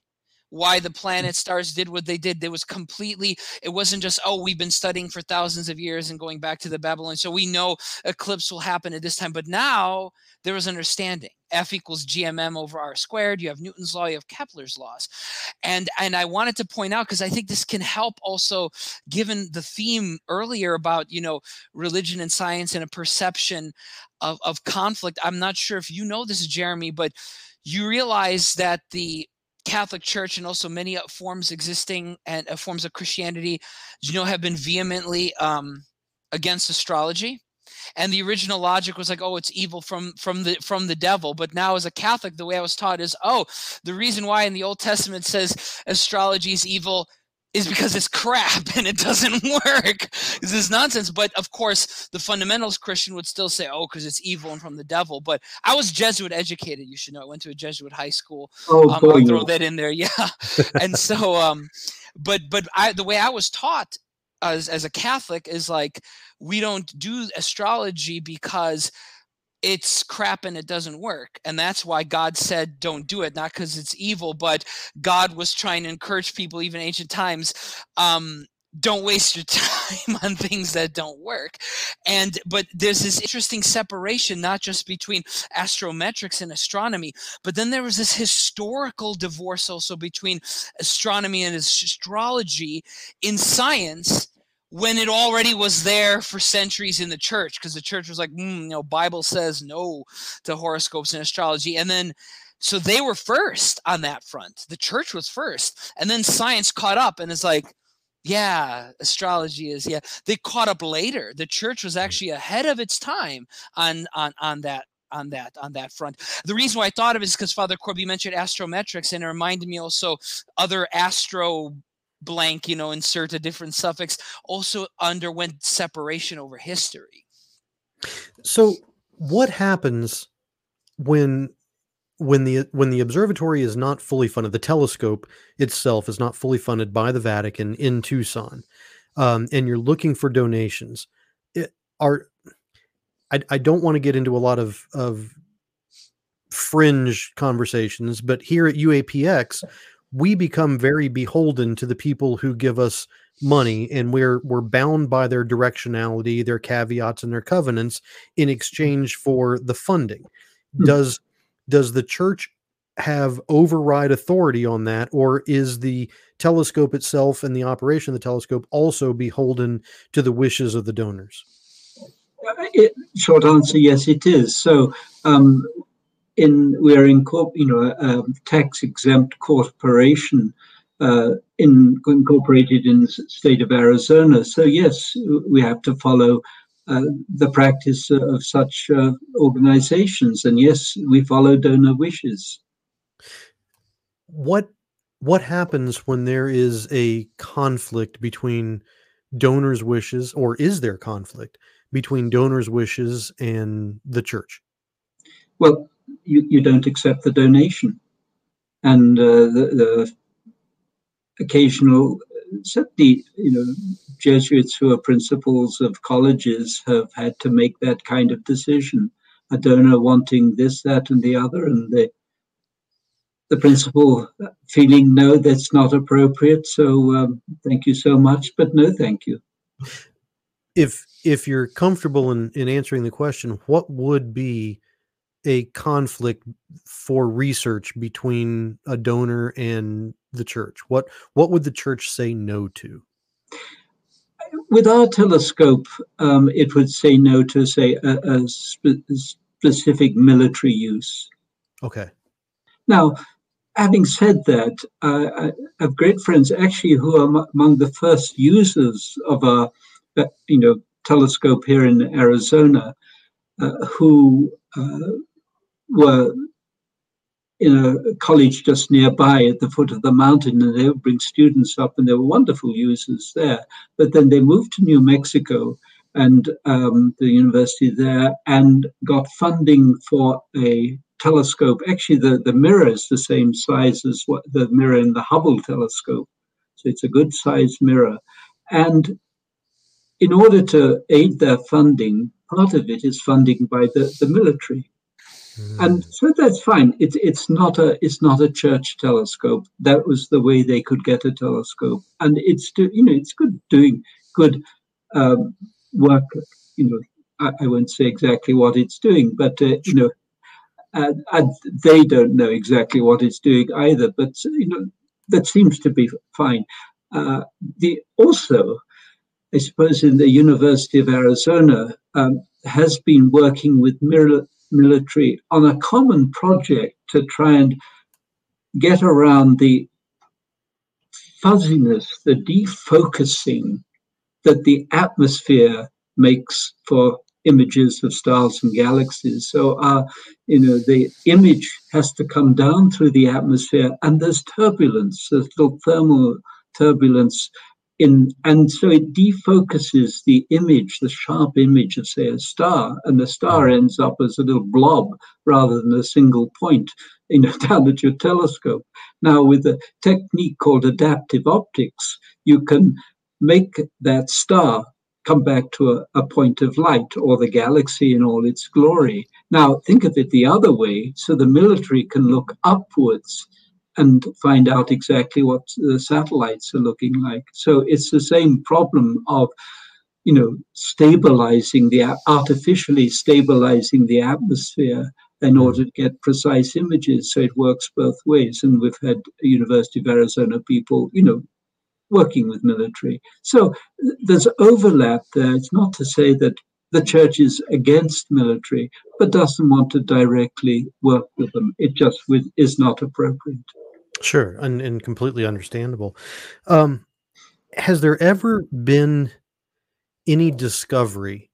why the planet stars did what they did. There was completely, it wasn't just, oh, we've been studying for thousands of years and going back to the Babylon. So we know eclipse will happen at this time. But now there was understanding. F equals GMM over R squared. You have Newton's law, you have Kepler's laws. And and I wanted to point out because I think this can help also given the theme earlier about, you know, religion and science and a perception of, of conflict. I'm not sure if you know this, Jeremy, but you realize that the Catholic Church and also many forms existing and uh, forms of Christianity, you know, have been vehemently um, against astrology. And the original logic was like, oh, it's evil from from the from the devil. But now, as a Catholic, the way I was taught is, oh, the reason why in the Old Testament says astrology is evil is because it's crap [laughs] and it doesn't [laughs] work. This is nonsense. But of course, the fundamentalist Christian would still say, oh, because it's evil and from the devil. But I was Jesuit educated, you should know. I went to a Jesuit high school. Oh, um, I'll throw that in there. [laughs] Yeah. and so, um, but but I, the way I was taught as, as a Catholic is like, we don't do astrology because it's crap and it doesn't work. And that's why God said, don't do it, not because it's evil, but God was trying to encourage people, even ancient times, um, don't waste your [laughs] time on things that don't work and but there's this interesting separation not just between astrometrics and astronomy but then there was this historical divorce also between astronomy and astrology in science when it already was there for centuries in the church because the church was like mm, you know bible says no to horoscopes and astrology. And then so they were first on that front. The church was first. And then science caught up and it's like yeah astrology is yeah. They caught up later. The church was actually ahead of its time on on on that on that on that front. The reason why I thought of it is because Father Corbally mentioned astrometrics, and it reminded me also other astro blank, you know, insert a different suffix, also underwent separation over history. So what happens when when the when the observatory is not fully funded, the telescope itself is not fully funded by the Vatican in Tucson, um, and you're looking for donations, it, are I, I don't want to get into a lot of of fringe conversations, but here at UAPX, we become very beholden to the people who give us money and we're we're bound by their directionality their caveats and their covenants in exchange for the funding. Hmm. does does the church have override authority on that or is the telescope itself and the operation of the telescope also beholden to the wishes of the donors? It, short answer yes it is. So um, in we are in you know a, tax exempt corporation uh, in, incorporated in the state of Arizona. So yes, we have to follow uh, the practice of such uh, organizations. And yes, we follow donor wishes. What what happens when there is a conflict between donors' wishes, or is there conflict between donors' wishes and the church? Well, you, you don't accept the donation. And uh, the, the occasional, certainly, you know, Jesuits who are principals of colleges have had to make that kind of decision. A donor wanting this, that, and the other, and the the principal feeling no, that's not appropriate. So um, thank you so much, but no, thank you. If if you're comfortable in in answering the question, what would be a conflict for research between a donor and the church? What what would the church say no to? With our telescope, um, it would say no to say a, a spe- specific military use. Okay. Now, having said that, uh, I have great friends actually who are m- among the first users of our, uh, you know, telescope here in Arizona, uh, who uh, were in a college just nearby at the foot of the mountain, and they would bring students up, and there were wonderful users there. But then they moved to New Mexico and um, the university there, and got funding for a telescope. Actually, the, the mirror is the same size as what the mirror in the Hubble telescope, so it's a good sized mirror. And in order to aid their funding, part of it is funding by the, the military. And so that's fine. It's it's not a it's not a church telescope. That was the way they could get a telescope, and it's do, you know it's good doing good um, work. You know, I, I, won't say exactly what it's doing, but uh, you know, and, and they don't know exactly what it's doing either. But you know, that seems to be fine. Uh, the also, I suppose, in the University of Arizona um, has been working with mirror military on a common project to try and get around the fuzziness, the defocusing that the atmosphere makes for images of stars and galaxies. So, uh, you know, the image has to come down through the atmosphere, and there's turbulence, there's little thermal turbulence in and so it defocuses the image the sharp image of say a star and the star mm. ends up as a little blob rather than a single point you know down at your telescope. Now with a technique called adaptive optics you can make that star come back to a, a point of light or the galaxy in all its glory. Now think of it the other way. So the military can look upwards and find out exactly what the satellites are looking like. So it's the same problem of, you know, stabilizing the artificially stabilizing the atmosphere in hmm. order to get precise images. So it works both ways. And we've had University of Arizona people, you know, working with military. So there's overlap there. It's not to say that the church is against military, but doesn't want to directly work with them. It just is not appropriate. Sure, and, and completely understandable. Um, has there ever been any discovery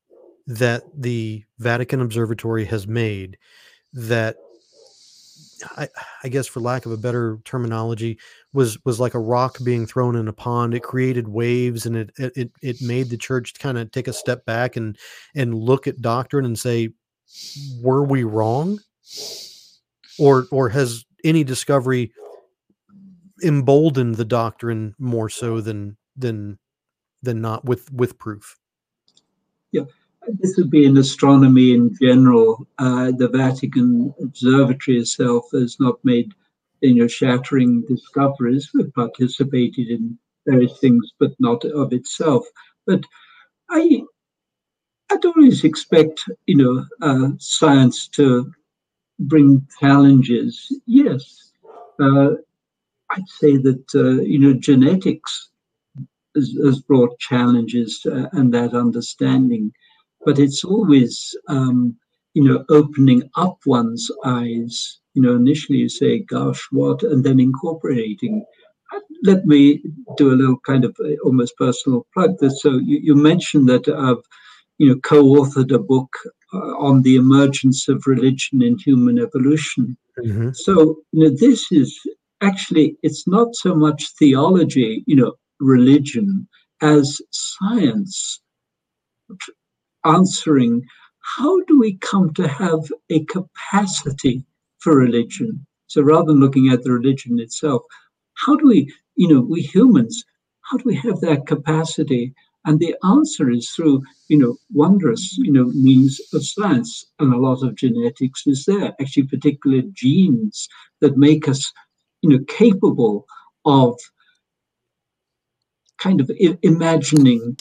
that the Vatican Observatory has made that I, I, guess for lack of a better terminology was was like a rock being thrown in a pond it created waves and it it it made the church kind of take a step back and and look at doctrine and say were we wrong or or has any discovery emboldened the doctrine more so than than than not with with proof. Yeah, this would be in astronomy in general. Uh, the Vatican Observatory itself has not made you know shattering discoveries. We've participated in various things, but not of itself. But I I'd always expect you know uh, science to bring challenges. Yes. Uh, I'd say that uh, you know genetics has, has brought challenges uh, and that understanding, but it's always um, you know opening up one's eyes. You know, initially you say, "Gosh, what," and then incorporating. Let me do a little kind of uh, almost personal plug. That so you, you mentioned that I've you know, co-authored a book uh, on the emergence of religion in human evolution. Mm-hmm. So you know, this is actually it's not so much theology, you know, religion as science answering how do we come to have a capacity for religion? So rather than looking at the religion itself, how do we, you know, we humans, how do we have that capacity? And the answer is through, you know, wondrous, you know, means of science. And a lot of genetics is there, actually particular genes that make us, you know, capable of kind of imagining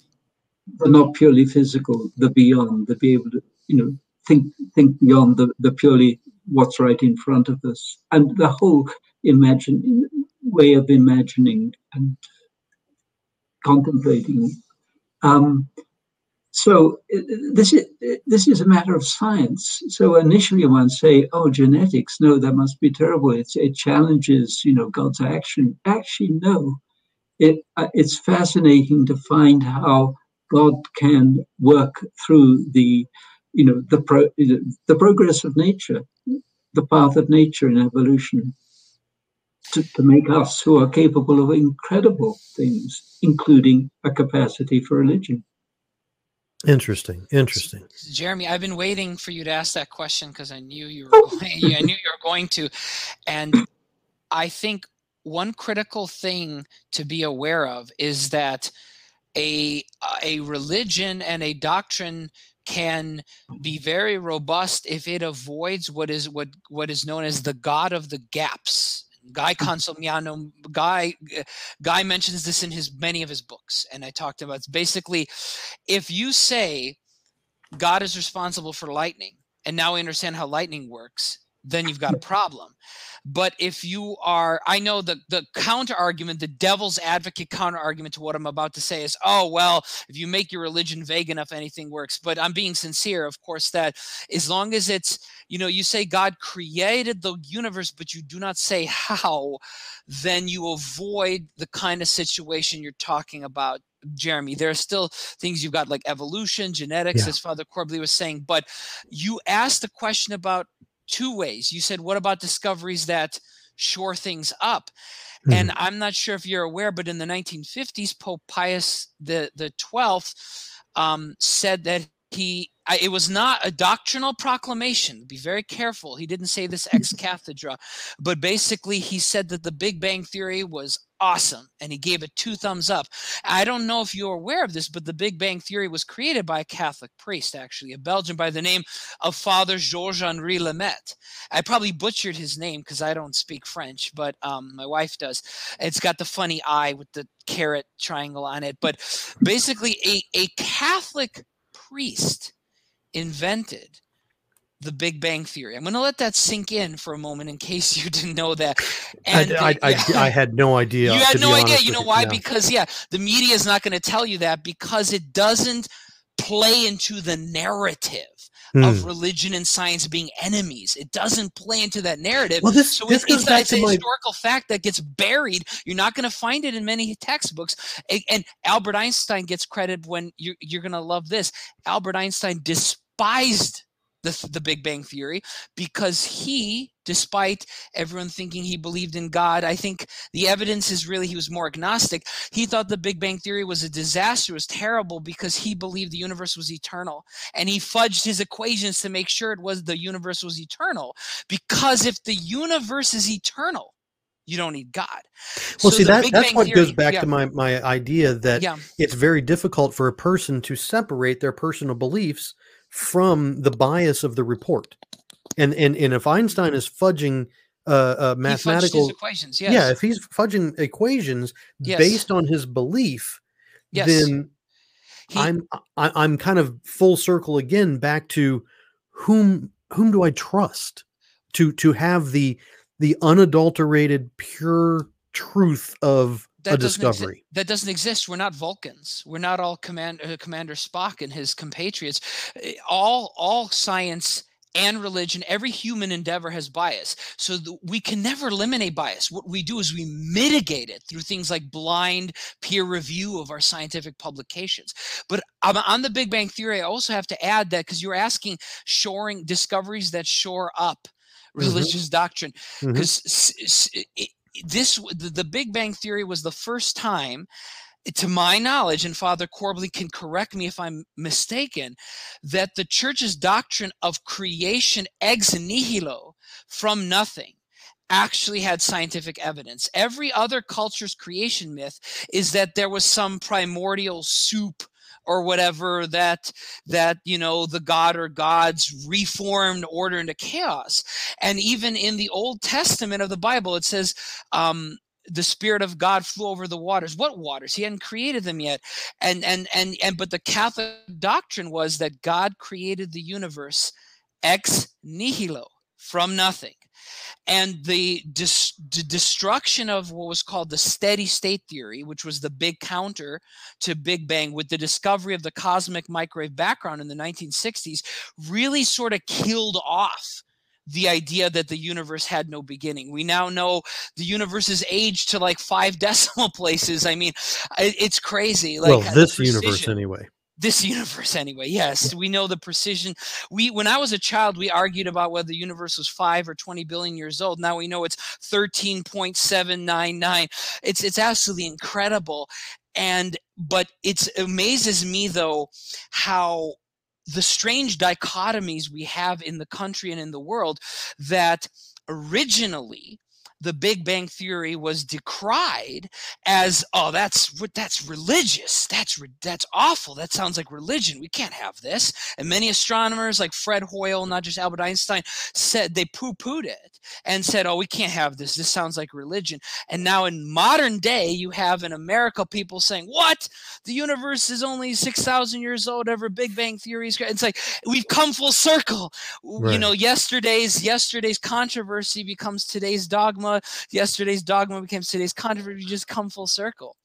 the not purely physical, the beyond, the be able to, you know, think think beyond the, the purely what's right in front of us. And the whole imagine way of imagining and contemplating. Um, so uh, this is this is a matter of science. So initially, one say, "Oh, genetics. No, that must be terrible. It's, it challenges, you know, God's action." Actually, no. It uh, it's fascinating to find how God can work through the, you know, the pro, the progress of nature, the path of nature in evolution, to, to make us who are capable of incredible things, including a capacity for religion. Interesting. Interesting. Jeremy, I've been waiting for you to ask that question because I knew you were oh. [laughs] going, I knew you were going to, and I think one critical thing to be aware of is that a a religion and a doctrine can be very robust if it avoids what is what what is known as the god of the gaps Guy Hmm. Consolmagno, Guy, Guy mentions this in his many of his books, and I talked about. It's basically, if you say God is responsible for lightning, and now we understand how lightning works, then you've got a problem. But if you are, I know the the counter argument, the devil's advocate counter argument to what I'm about to say is, oh well, if you make your religion vague enough, anything works. But I'm being sincere, of course, that as long as it's, you know, you say God created the universe, but you do not say how, then you avoid the kind of situation you're talking about Jeremy. There are still things you've got like evolution, genetics, Yeah. as Father Corbally was saying. But you asked the question about two ways. You said, what about discoveries that shore things up? Hmm. And I'm not sure if you're aware, but in the 1950s, Pope Pius the the 12th um, said that he it was not a doctrinal proclamation. Be very careful. He didn't say this ex [laughs] cathedra, but basically he said that the Big Bang Theory was awesome, and he gave it two thumbs up. I don't know if you're aware of this, but the Big Bang Theory was created by a Catholic priest, actually, a Belgian by the name of Father Georges Henri Lemaitre. I probably butchered his name because I don't speak French, but um, my wife does. It's got the funny eye with the carrot triangle on it. But basically, a, a Catholic priest invented the Big Bang Theory. I'm going to let that sink in for a moment in case [laughs] you didn't know that. And I, I, I, yeah. I had no idea. You had no idea. You know why? Yeah. Because yeah, the media is not going to tell you that because it doesn't play into the narrative of Hmm. religion and science being enemies. It doesn't play into that narrative. Well, this so this goes it's, back to a my historical fact that gets buried. You're not going to find it in many textbooks. A- And Albert Einstein gets credit when you're, you're going to love this. Albert Einstein despised the, the Big Bang Theory because he, despite everyone thinking he believed in God, I think the evidence is really he was more agnostic. He thought the Big Bang Theory was a disaster, was terrible because he believed the universe was eternal. And he fudged his equations to make sure it was the universe was eternal. Because if the universe is eternal, you don't need God. well. So see that Big that's Bang what goes back yeah, to my my idea that yeah. it's very difficult for a person to separate their personal beliefs from the bias of the report. And and and if Einstein is fudging uh, uh, He fudged his mathematical, equations. Yes. yeah, if he's fudging equations Yes. based on his belief, yes. then He- I'm I, I'm kind of full circle again back to whom whom do I trust to to have the the unadulterated pure truth of a doesn't exi- discovery. that doesn't exist. We're not Vulcans. We're not all command, uh, Commander Spock and his compatriots. Uh, All all science and religion, every human endeavor has bias. So the, we can never eliminate bias. What we do is we mitigate it through things like blind peer review of our scientific publications. But um, on the Big Bang Theory, I also have to add that because you're asking shoring discoveries that shore up mm-hmm. religious mm-hmm. doctrine, because mm-hmm. This the, Big Bang Theory was the first time to my knowledge, and Father Corbally can correct me if I'm mistaken, that the church's doctrine of creation ex nihilo from nothing actually had scientific evidence. Every other culture's creation myth is that there was some primordial soup or whatever that that you know the god or gods reformed order into chaos. And even in the old testament of the bible it says um, the spirit of god flew over the waters. What waters? He hadn't created them yet. And and and and but the catholic doctrine was that god created the universe ex nihilo from nothing and the dis- destruction of what was called the steady state theory which was the big counter to big bang with the discovery of the cosmic microwave background in the 1960s really sort of killed off the idea that the universe had no beginning. We now know the universe is aged to like five [laughs] decimal places. I mean, it's crazy. Like well, uh, this universe anyway. This [laughs] universe anyway. Yes, we know the precision. We when I was a child, we argued about whether the universe was five or twenty billion years old. Now we know it's thirteen point seven nine nine. It's it's absolutely incredible. And but it amazes me though how the strange dichotomies we have in the country and in the world that originally the Big Bang Theory was decried as, oh, that's that's religious. That's that's awful. That sounds like religion. We can't have this. And many astronomers, like Fred Hoyle, not just Albert Einstein, said they poo-pooed it and said, oh, we can't have this. This sounds like religion. And now in modern day, you have in America people saying, what? The universe is only six thousand years old. Ever Big Bang Theory is great. It's like we've come full circle. Right. You know, yesterday's yesterday's controversy becomes today's dogma dogma. Yesterday's dogma became today's controversy. Just come full circle.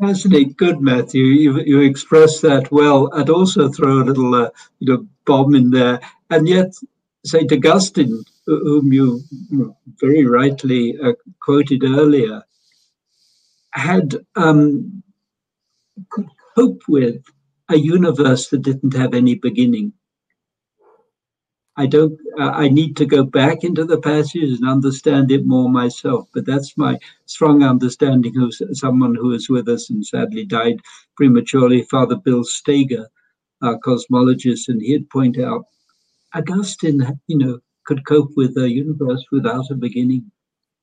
Fascinating, good, Matthew. You you express that well. I'd also throw a little, uh, you know, bomb in there. And yet, Saint Augustine, whom you very rightly uh, quoted earlier, had um, could cope with a universe that didn't have any beginning. I don't. Uh, I need to go back into the passage and understand it more myself. But that's my strong understanding of someone who is with us and sadly died prematurely, Father Bill Stoeger, our cosmologist, and he'd point out Augustine, you know, could cope with a universe without a beginning.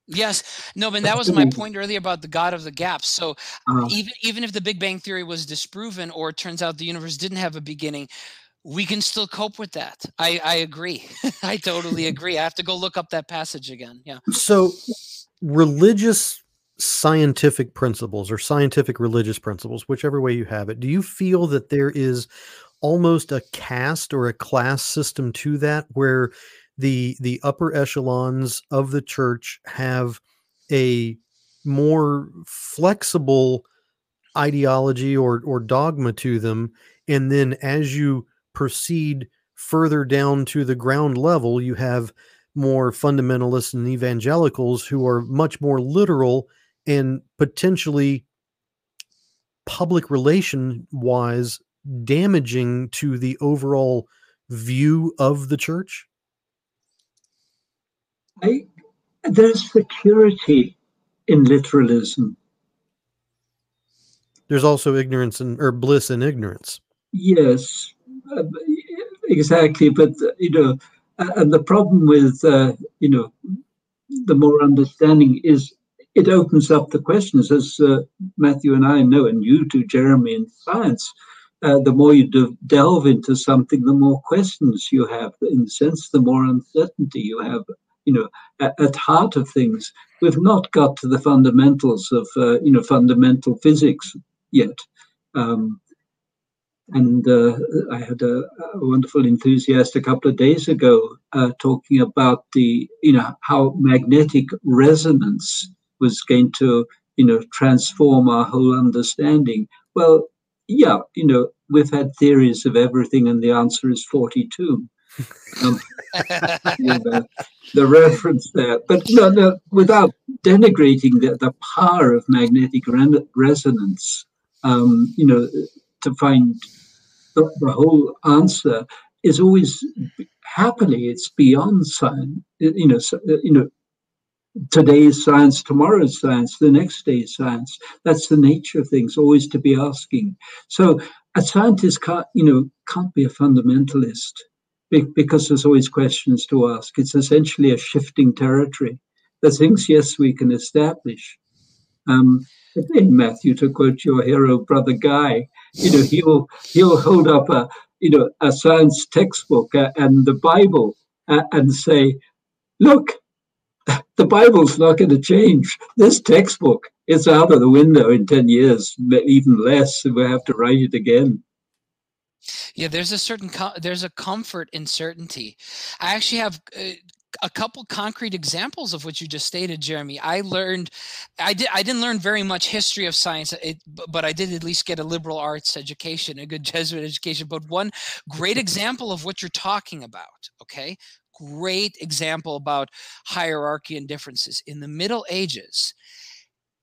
Yes, no, but that was my point earlier about the God of the gaps. So uh, even even if the Big Bang theory was disproven, or it turns out the universe didn't have a beginning, we can still cope with that. I, I agree. [laughs] I totally agree. I have to go look up that passage again. Yeah. So, religious scientific principles or scientific religious principles, whichever way you have it, do you feel that there is almost a caste or a class system to that where the the upper echelons of the church have a more flexible ideology or or dogma to them and then as you proceed further down to the ground level, you have more fundamentalists and evangelicals who are much more literal and potentially public relation wise damaging to the overall view of the church? I, there's security in literalism. There's also ignorance and or bliss in ignorance. Yes, exactly. But you know, and the problem with uh, you know the more understanding is it opens up the questions, as uh, Matthew and I know, and you too, Jeremy, in science. Uh, the more you de- delve into something, the more questions you have. In a sense, the more uncertainty you have. You know, at, at heart of things, we've not got to the fundamentals of uh, you know fundamental physics yet. Um, and uh, I had a, a, wonderful enthusiast a couple of days ago uh, talking about the, you know, how magnetic resonance was going to, you know, transform our whole understanding. Well, yeah, you know, we've had theories of everything, and the answer is 42. Um, [laughs] you know, the reference there, but no, no, without denigrating the, the power of magnetic re- resonance, um, you know, to find the, the, whole answer is always happily it's beyond science. You know, so, you know, today's science, tomorrow's science, the next day's science. That's the nature of things, always to be asking. So a scientist can't, you know, can't be a fundamentalist because there's always questions to ask. It's essentially a shifting territory. The things, yes, we can establish. Um, again, Matthew, to quote your hero, brother Guy, you know, he'll he'll hold up a you know a science textbook and the Bible and say, look, the Bible's not going to change. This textbook is out of the window in 10 years, even less, and we have to write it again. Yeah, there's a certain com- there's a comfort in certainty. I actually have uh, a couple concrete examples of what you just stated, Jeremy. I learned, I did, I didn't learn very much history of science, it, but I did at least get a liberal arts education, a good [laughs] Jesuit education. But one great [laughs] example of what you're talking about, okay, great example about hierarchy and differences. In the Middle Ages,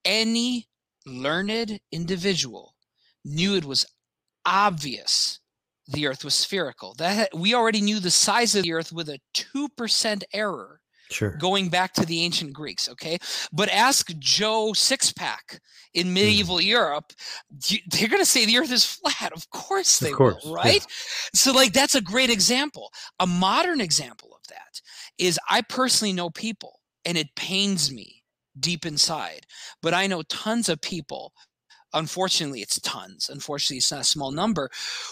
any learned individual knew it was obvious the earth was spherical. That we already knew the size of the earth with a 2% error. Sure. Going back to the ancient Greeks, okay? But ask Joe Sixpack in medieval mm. Europe, they're going to say the earth is flat. Of course they of course, will, right? Yeah. So, like, that's a great example. A modern example of that is I personally know people, and it pains me deep inside, but I know tons of people unfortunately it's tons. Unfortunately it's not a small number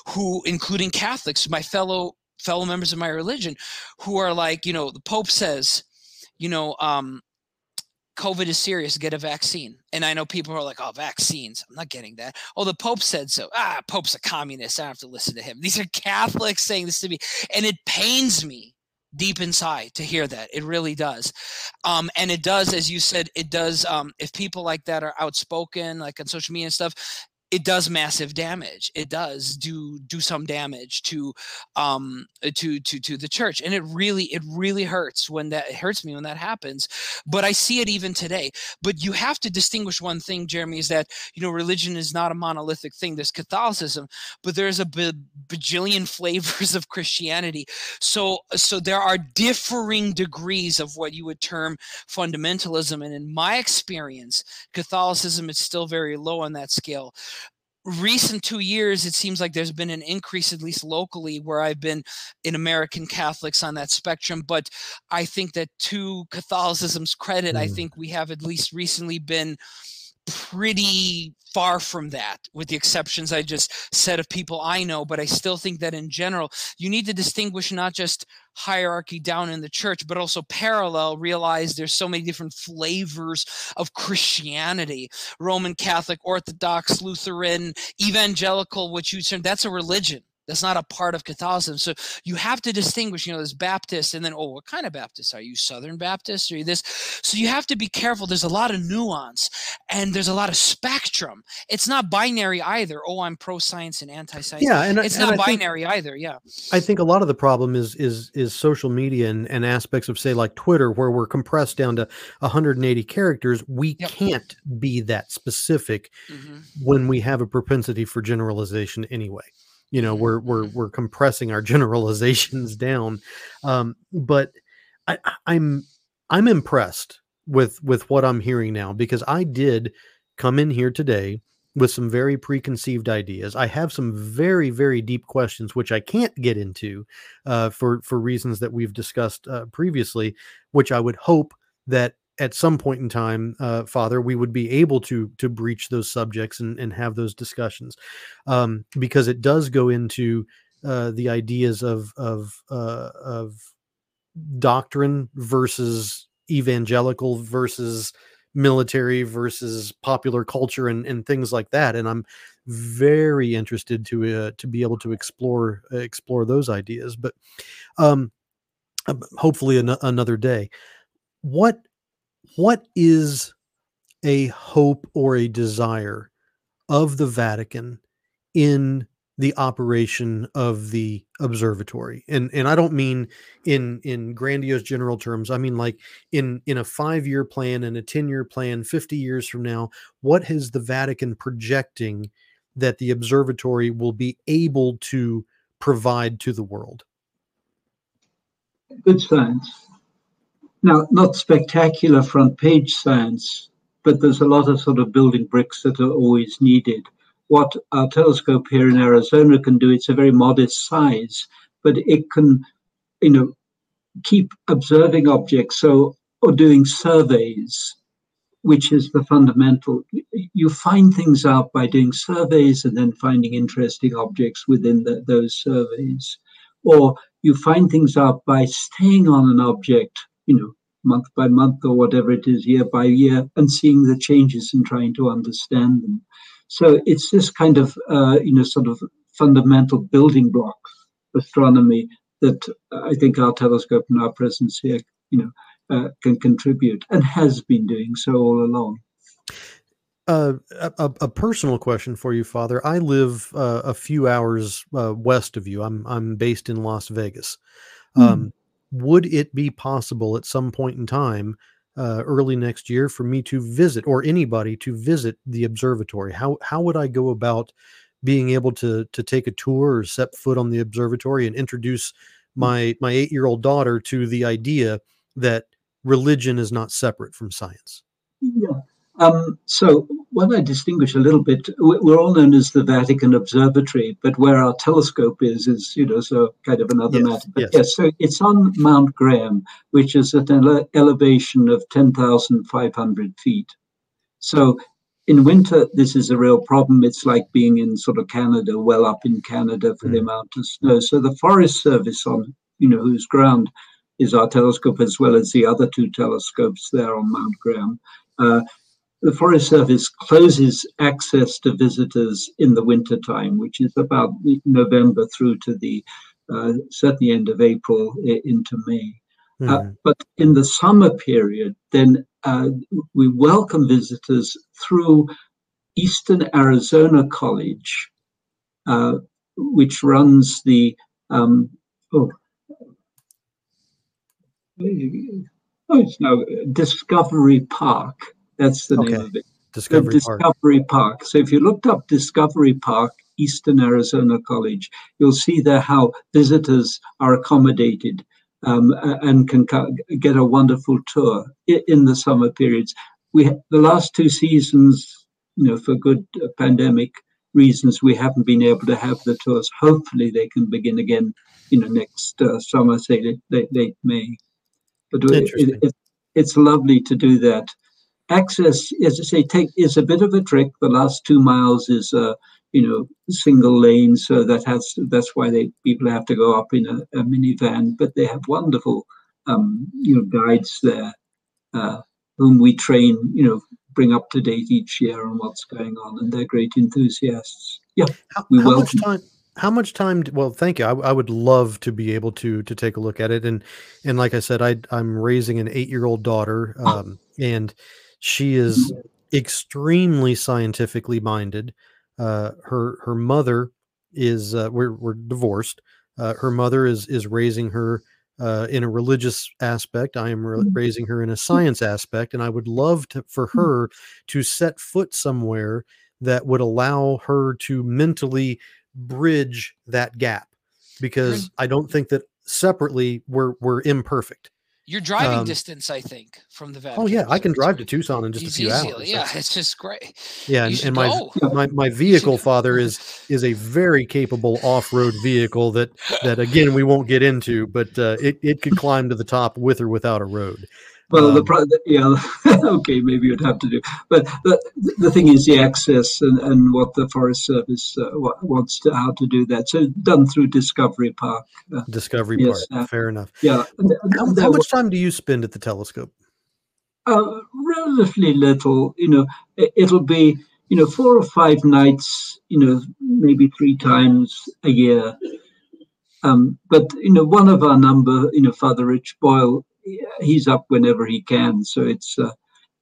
who including catholics my fellow fellow members of my religion who are like you know the pope says you know um covid is serious get a vaccine. And i know people are like oh vaccines i'm not getting that. Oh the pope said so. Ah pope's a communist i have to listen to him. These are catholics saying this to me and it pains me deep inside to hear that. It really does. Um, and it does, as you said, it does. Um, if people like that are outspoken, like on social media and stuff, it does massive damage. It does do do some damage to um to to to the church, and it really it really hurts when that hurts me when that happens. But I see it even today. But you have to distinguish one thing, Jeremy, is that you know religion is not a monolithic thing. There's Catholicism, but there's a bajillion [laughs] flavors of Christianity. So so there are differing degrees of what you would term fundamentalism, and in my experience, Catholicism is still very low on that scale recent two years, it seems like there's been an increase, at least locally, where I've been in American Catholics on that spectrum. But I think that to Catholicism's credit, mm. I think we have at least recently been pretty far from that, with the exceptions I just said of people I know. But I still think that in general, you need to distinguish not just hierarchy down in the church, but also parallel, realize there's so many different flavors of Christianity Roman Catholic, Orthodox, Lutheran, evangelical, which you term that's a religion. That's not a part of Catholicism. So you have to distinguish, you know, there's Baptist and then, oh, what kind of Baptist? Are you Southern Baptist? Are you this? So you have to be careful. There's a lot of nuance and there's a lot of spectrum. It's not binary either. Oh, I'm pro science and anti science. Yeah. And it's and not binary think, either. Yeah. I think a lot of the problem is, is, is social media and, and aspects of say like Twitter, where we're compressed down to 180 characters. We yep. can't be that specific mm-hmm. when we have a propensity for generalization anyway you know we're we're mm-hmm. we're compressing our [laughs] generalizations down um, but I, i'm i'm impressed with with what i'm hearing now because i did come in here today with some very preconceived ideas i have some very very deep questions which i can't get into uh, for for reasons that we've discussed uh, previously which i would hope that at some point in time, uh, Father, we would be able to to breach those subjects and, and have those discussions, um, because it does go into uh, the ideas of of uh, of doctrine versus evangelical versus military versus popular culture and, and things like that. And I'm very interested to uh, to be able to explore uh, explore those ideas. But um, hopefully an- another day. What what is a hope or a desire of the Vatican in the operation of the observatory? And and i don't mean in in grandiose general terms. I mean like in in a 5 year plan and a 10 year plan 50 years from now what is the vatican projecting that the observatory will be able to provide to the world? Good science now not spectacular front page science but there's a lot of sort of building bricks that are always needed what our telescope here in Arizona can do. It's a very modest size, but it can, you know, keep observing objects. So, or doing surveys, which is the fundamental. You find things out by doing surveys and then finding interesting objects within the, those surveys, or you find things out by staying on an object, you know, month by month or whatever it is, year by year, and seeing the changes and trying to understand them. So it's this kind of, uh, you know, sort of fundamental building block astronomy that I think our telescope and our presence here, you know, uh, can contribute and has been doing so all along. Uh, a, a, personal question for you, Father. I live uh, a few hours uh, west of you. I'm I'm based in Las Vegas. Hmm. Um, would it be possible at some point in time uh, early next year for me to visit or anybody to visit the observatory? How how would i go about being able to to take a tour or set foot on the observatory and introduce hmm. my my 8 year old daughter to the idea that religion is not separate from science? Yeah um, so what I distinguish a little bit, we're all known as the Vatican Observatory, but where our telescope is, is, you know, so kind of another yes, matter. But yes. yes. so it's on Mount Graham, which is at an ele- elevation of 10,500 feet. So in winter, this is a real problem. It's like being in sort of Canada, well up in Canada for mm. the amount of snow. So the Forest Service on, you know, whose ground is our telescope as well as the other two telescopes there on Mount Graham. Uh, the Forest Service closes access to visitors in the wintertime, which is about November through to the uh, certainly end of April into May. Mm-hmm. Uh, hmm. but in the summer period, then uh, we welcome visitors through Eastern Arizona College, uh, which runs the um, oh, oh, it's now Discovery Park that's the okay. name of it. Discovery, Discovery Park. Park. So if you looked up Discovery Park, Eastern Arizona College, you'll see there how visitors are accommodated um, and can get a wonderful tour in the summer periods. We the last two seasons, you know, for good uh, pandemic reasons, we haven't been able to have the tours. Hopefully, they can begin again, you know, next uh, summer, say late, late, late May. But it, it, it's lovely to do that access, as I say, take is a bit of a trick. The last two miles is a uh, you know single lane, so that has that's why they people have to go up in a, a minivan. But they have wonderful um, you know guides there, uh, whom we train. You know, bring up to date each year on what's going on, and they're great enthusiasts. Yeah, how, we how welcome. Much time, how much time well thank you I, I, would love to be able to to take a look at it and and like i said i i'm raising an eight year old daughter oh. um, and she is extremely scientifically minded. Uh, her her mother is uh, we're we're divorced. Uh, her mother is is raising her uh, in a religious aspect. I am mm-hmm. raising her in a science aspect, and I would love to for mm-hmm. her to set foot somewhere that would allow her to mentally bridge that gap because I don't think that separately we're we're imperfect. Your driving um, distance, I think, from the Vatican. Oh yeah, I can drive to Tucson in just a few easily, hours. Yeah, it's just great. Yeah, and, and my, my my [laughs] vehicle, father, is is a very capable off road vehicle that that again we won't get into, but uh, it it could climb to the top with or without a road. Well, um, the yeah, [laughs] okay, maybe you'd have to do, but the the thing is the access and, and what the Forest Service uh, wants to how to do that. So done through Discovery Park. Uh, Discovery yes, Park, uh, fair enough. Yeah. How, how, much time do you spend at the telescope? Uh, relatively little. You know, it, it'll be you know four or five nights. You know, maybe three times a year. Um, but you know, one of our number, you know, Father Rich Boyle he's up whenever he can. So it's uh,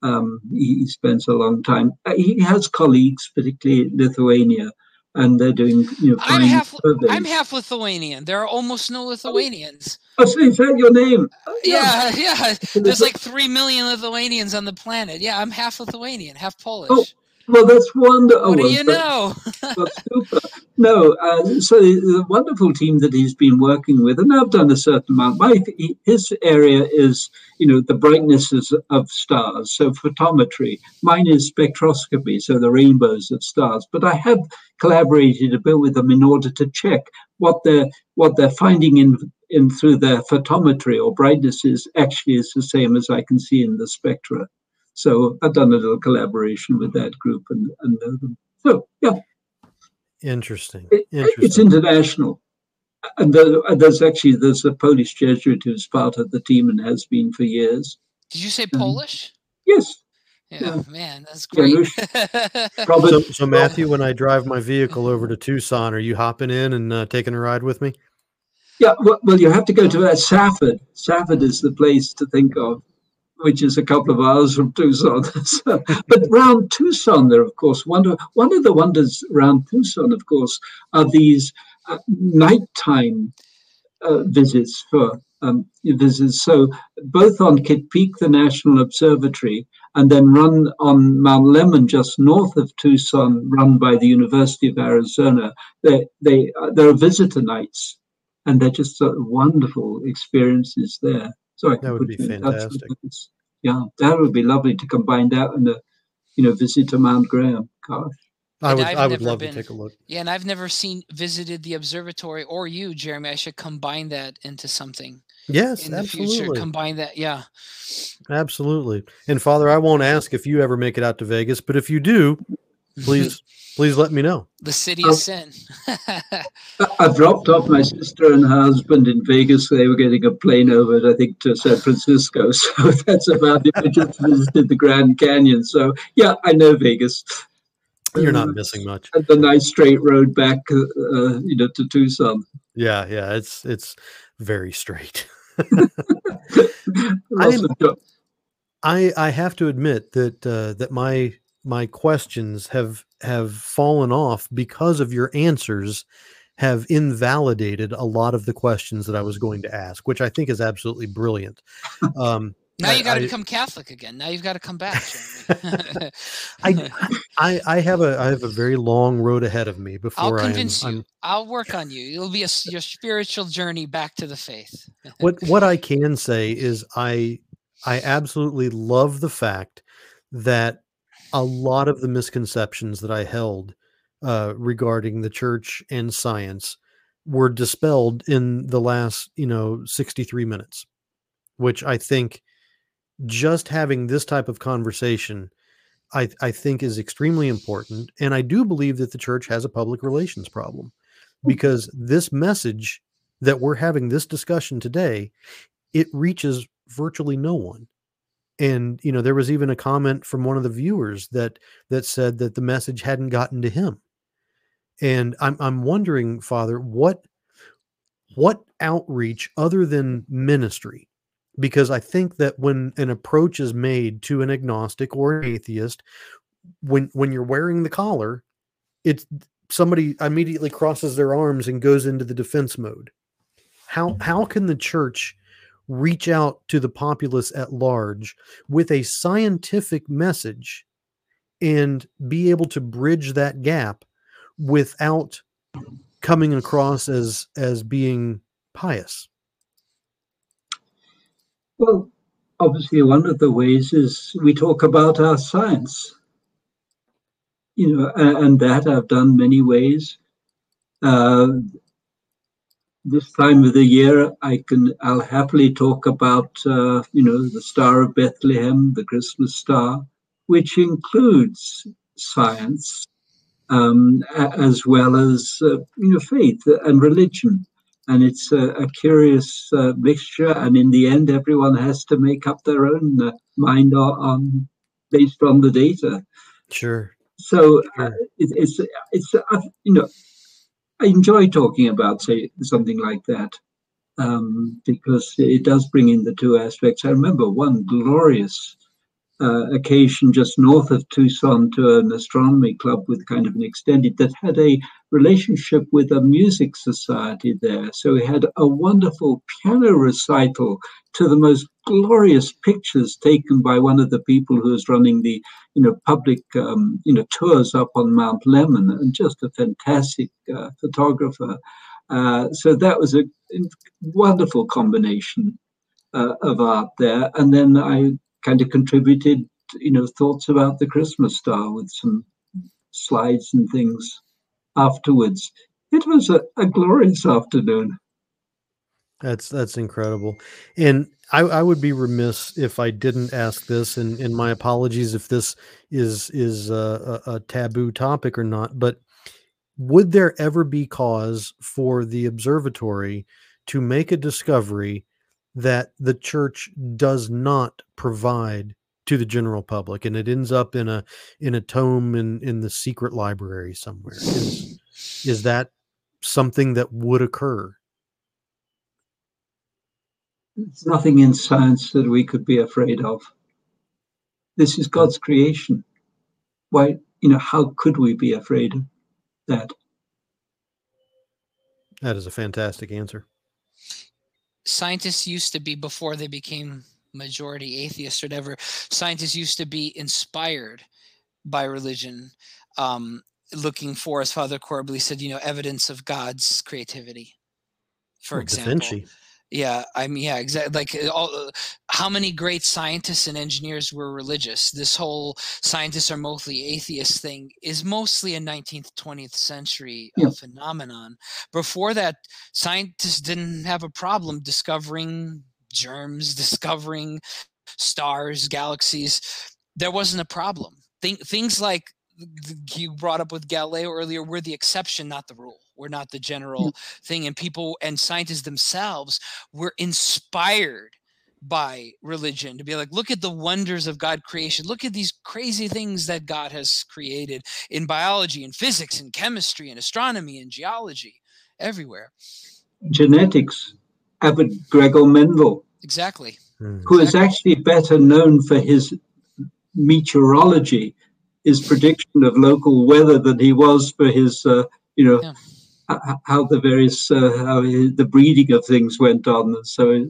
um, he, spends a long time. Uh, he has colleagues, particularly in Lithuania, and they're doing you know. I'm half. surveys. I'm half Lithuanian. There are almost no Lithuanians. Oh, so is that your name? Oh, Yeah, yeah. [laughs] There's like three million Lithuanians on the planet. Yeah, I'm half Lithuanian, half Polish. Oh, Well, that's wonderful. what do you know? [laughs] That's super. No, uh, so the, wonderful team that he's been working with, and I've done a certain amount. My his area is, you know, the brightnesses of stars, so photometry. Mine is spectroscopy, so the rainbows of stars. But I have collaborated a bit with them in order to check what they're what they're finding in in through their photometry or brightnesses actually is the same as I can see in the spectra. So I've done a little collaboration with that group and, and know them. So yeah, Interesting. it- it's international. And there, there's actually there's a Polish Jesuit who's part of the team and has been for years. Did you say. Polish? Yes, Yeah, Yeah. man, that's Yeah, great. [laughs] So, so Matthew, when I drive my vehicle over to Tucson, are you hopping in and uh, taking a ride with me? Yeah, well, well, you have to go to uh, Safford. Safford is the place to think of, which is a couple of hours from Tucson. [laughs] So- but round Tucson, there, of course, wonder, one of the wonders around Tucson, of course, are these uh, nighttime uh, visits for um, visits. So both on Kitt Peak, the National Observatory, and then run on Mount Lemmon, just north of Tucson, run by the University of Arizona. They, they, uh, there are visitor nights and they're just sort of wonderful experiences there. So I That would be you in touch with fantastic. Yeah, that would be lovely to combine that and a, you know, visit to Mount Graham. Gosh. I And would. I've I would love been- to take a look. yeah, and I've never seen visited the observatory or you, Jeremy. I should combine that into something Yes, in the future. absolutely, Combine that, yeah. absolutely. And Father, I won't ask if you ever make it out to Vegas, but if you do, please, please let me know. the city Oh. of sin. [laughs] I- I dropped off my sister and her husband in Vegas. They were getting a plane over, I think, to San Francisco. [laughs] So that's about it. I just visited the Grand Canyon. So yeah, I know Vegas. You're not Uh, missing much. and the nice straight road back, uh, you know, to Tucson. Yeah, yeah. It's it's very straight. [laughs] Lots of jo- I I have to admit that uh, that my my questions have have fallen off because of your answers have invalidated a lot of the questions that I was going to ask, which I think is absolutely brilliant. Um, [laughs] now you got to become Catholic again. Now you've got to come back, I, [laughs] I I have a I have a very long road ahead of me I'll before I am. convince you. I'm, I'll work on you. It'll be a, your spiritual journey back to the faith. what [laughs] what I can say is I I absolutely love the fact that a lot of the misconceptions that I held uh, regarding the church and science were dispelled in the last you know 63 minutes, which I think just having this type of conversation I, I think is extremely important. And I do believe that the church has a public relations problem because this message that we're having this discussion today, it reaches virtually no one. And you know, there was even a comment from one of the viewers that that said that the message hadn't gotten to him. And I'm I'm wondering, Father, what what outreach other than ministry because I think that when an approach is made to an agnostic or an atheist, when when you're wearing the collar, it's somebody immediately crosses their arms and goes into the defense mode. How how can the church reach out to the populace at large with a scientific message and be able to bridge that gap without coming across as as being pious? Well, obviously, one of the ways is we talk about our science. You know, and, that I've done many ways. Uh, this time of the year, I can I'll happily talk about uh, you know the Star of Bethlehem, the Christmas star, which includes science um, as well as uh, you know faith and religion and it's a, a curious uh, mixture. And in the end, everyone has to make up their own uh, mind on, on based on the data. Sure. So uh, it, it's it's uh, you know I enjoy talking about say something like that um, because it does bring in the two aspects. I remember one glorious uh, occasion just north of Tucson to an astronomy club with kind of an extended that had a relationship with a music society there. So we had a wonderful piano recital to the most glorious pictures taken by one of the people who was running the you know public um, you know tours up on Mount Lemmon and just a fantastic uh, photographer. Uh, so that was a wonderful combination uh, of art there. And then I kind of contributed, you know, thoughts about the Christmas star with some slides and things afterwards. It was a, a glorious afternoon. That's that's incredible, and I, I would be remiss if I didn't ask this, and, and my apologies if this is is a, a, a taboo topic or not. But would there ever be cause for the observatory to make a discovery that the church does not provide to the general public and it ends up in a in a tome in in the secret library somewhere is is that something that would occur there's nothing in science that we could be afraid of. This is god's creation. Why you know how could we be afraid of that? That is a fantastic answer. Scientists used to be before they became majority atheists or whatever scientists used to be inspired by religion um, looking for as father corbally said you know evidence of god's creativity for well, example. Da Vinci. Yeah, I mean, yeah, exactly. Like, uh, all, uh, how many great scientists and engineers were religious? This whole scientists are mostly atheists thing is mostly a 19th, 20th century uh, yeah. phenomenon. Before that, scientists didn't have a problem discovering germs, [laughs] discovering stars, galaxies. There wasn't a problem. Think, things like you brought up with Galileo earlier, we're the exception, not the rule. We're not the general thing. And people and scientists themselves were inspired by religion to be like, look at the wonders of God creation. Look at these crazy things that God has created in biology and physics and chemistry and astronomy and geology everywhere. Genetics, Abbot Gregor Mendel. Exactly. Hmm. Who is actually better known for his meteorology, his prediction of local weather than he was for his, uh, you know, yeah how the various uh, how the breeding of things went on. So,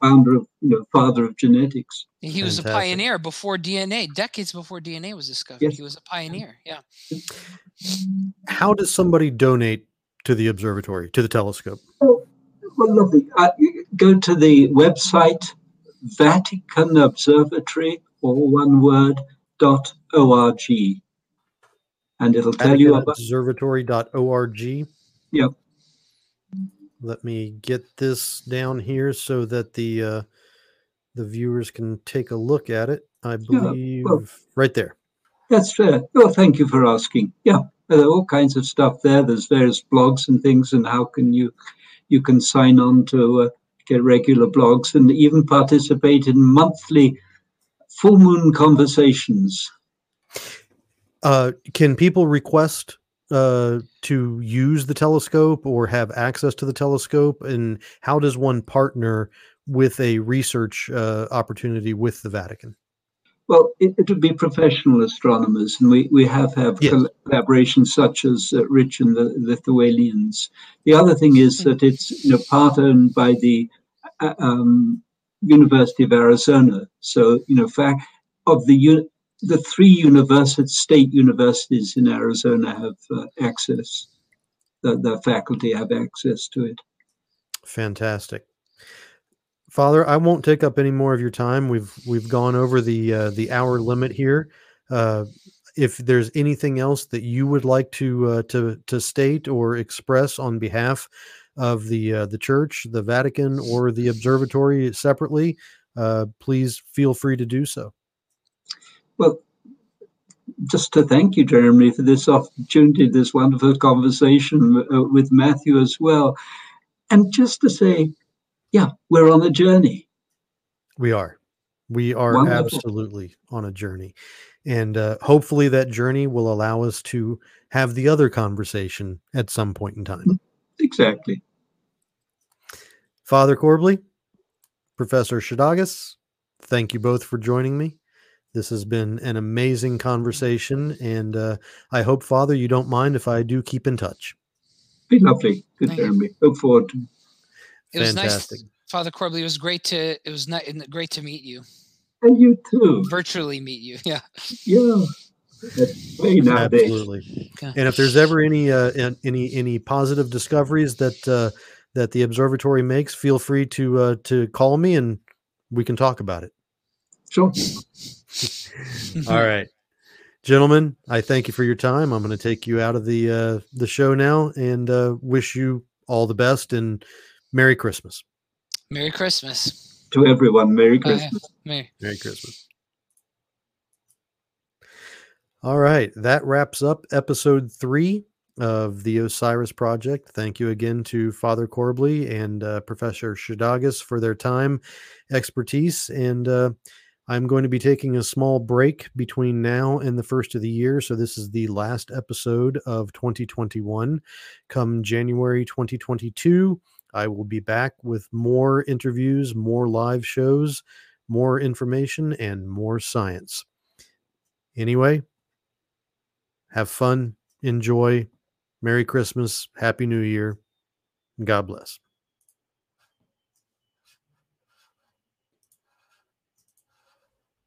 founder of you know, father of genetics. He was Fantastic. a pioneer before DNA, decades before DNA was discovered. Yes. He was a pioneer. Yeah. How does somebody donate to the observatory, to the telescope? Oh, well, lovely. Uh, go to the website Vatican Observatory, or one word, dot org, and it'll tell Vatican you about observatory.org. Yep. Let me get this down here so that the uh, the viewers can take a look at it. I believe yeah, well, right there. That's fair. Well, thank you for asking. Yeah, there are all kinds of stuff there. There's various blogs and things, and how can you you can sign on to uh, get regular blogs and even participate in monthly full moon conversations. Uh, can people request uh, to use the telescope or have access to the telescope? And how does one partner with a research uh, opportunity with the Vatican? Well, it, it, would be professional astronomers, and we, we have have yes. collaborations such as uh, Rich and the Lithuanians. The other thing is that it's you know part owned by the uh, um, University of Arizona. So you know, fact of the the three university, state universities in Arizona have uh, access. The, the faculty have access to it. Fantastic. Father, I won't take up any more of your time. We've we've gone over the uh, the hour limit here. Uh, if there's anything else that you would like to uh, to to state or express on behalf of the uh, the church, the Vatican, or the observatory separately, uh, please feel free to do so. Well, just to thank you, Jeremy, for this opportunity, this wonderful conversation uh, with Matthew as well. And just to say, yeah, we're on a journey. We are. We are wonderful. absolutely on a journey. And uh, hopefully that journey will allow us to have the other conversation at some point in time. Mm, exactly. Father Corbally, Professor Szydagis, thank you both for joining me. This has been an amazing conversation, and uh, I hope, Father, you don't mind if I do keep in touch. Be lovely. Good, Thank you. Jeremy. Look forward to It was Fantastic. nice, Father Corbally. It was great to. It was not great to meet you, And you too. virtually meet you. Yeah. Yeah. That's way nowadays. Absolutely. Okay. And if there's ever any uh, any any positive discoveries that uh, that the observatory makes, feel free to uh, to call me and we can talk about it. Sure. All right, gentlemen, I thank you for your time. I'm going to take you out of the uh, the show now and uh, wish you all the best and Merry Christmas. Merry Christmas. To everyone, Merry Oh, yeah. Christmas. Merry. Merry Christmas. All right, that wraps up episode three of the Osiris Project. Thank you again to Father Corbally and uh, Professor Szydagis for their time, expertise, and uh, I'm going to be taking a small break between now and the first of the year. So this is the last episode of 2021. Come January 2022, I will be back with more interviews, more live shows, more information, and more science. Anyway, have fun, enjoy. Merry Christmas, Happy New Year. God bless.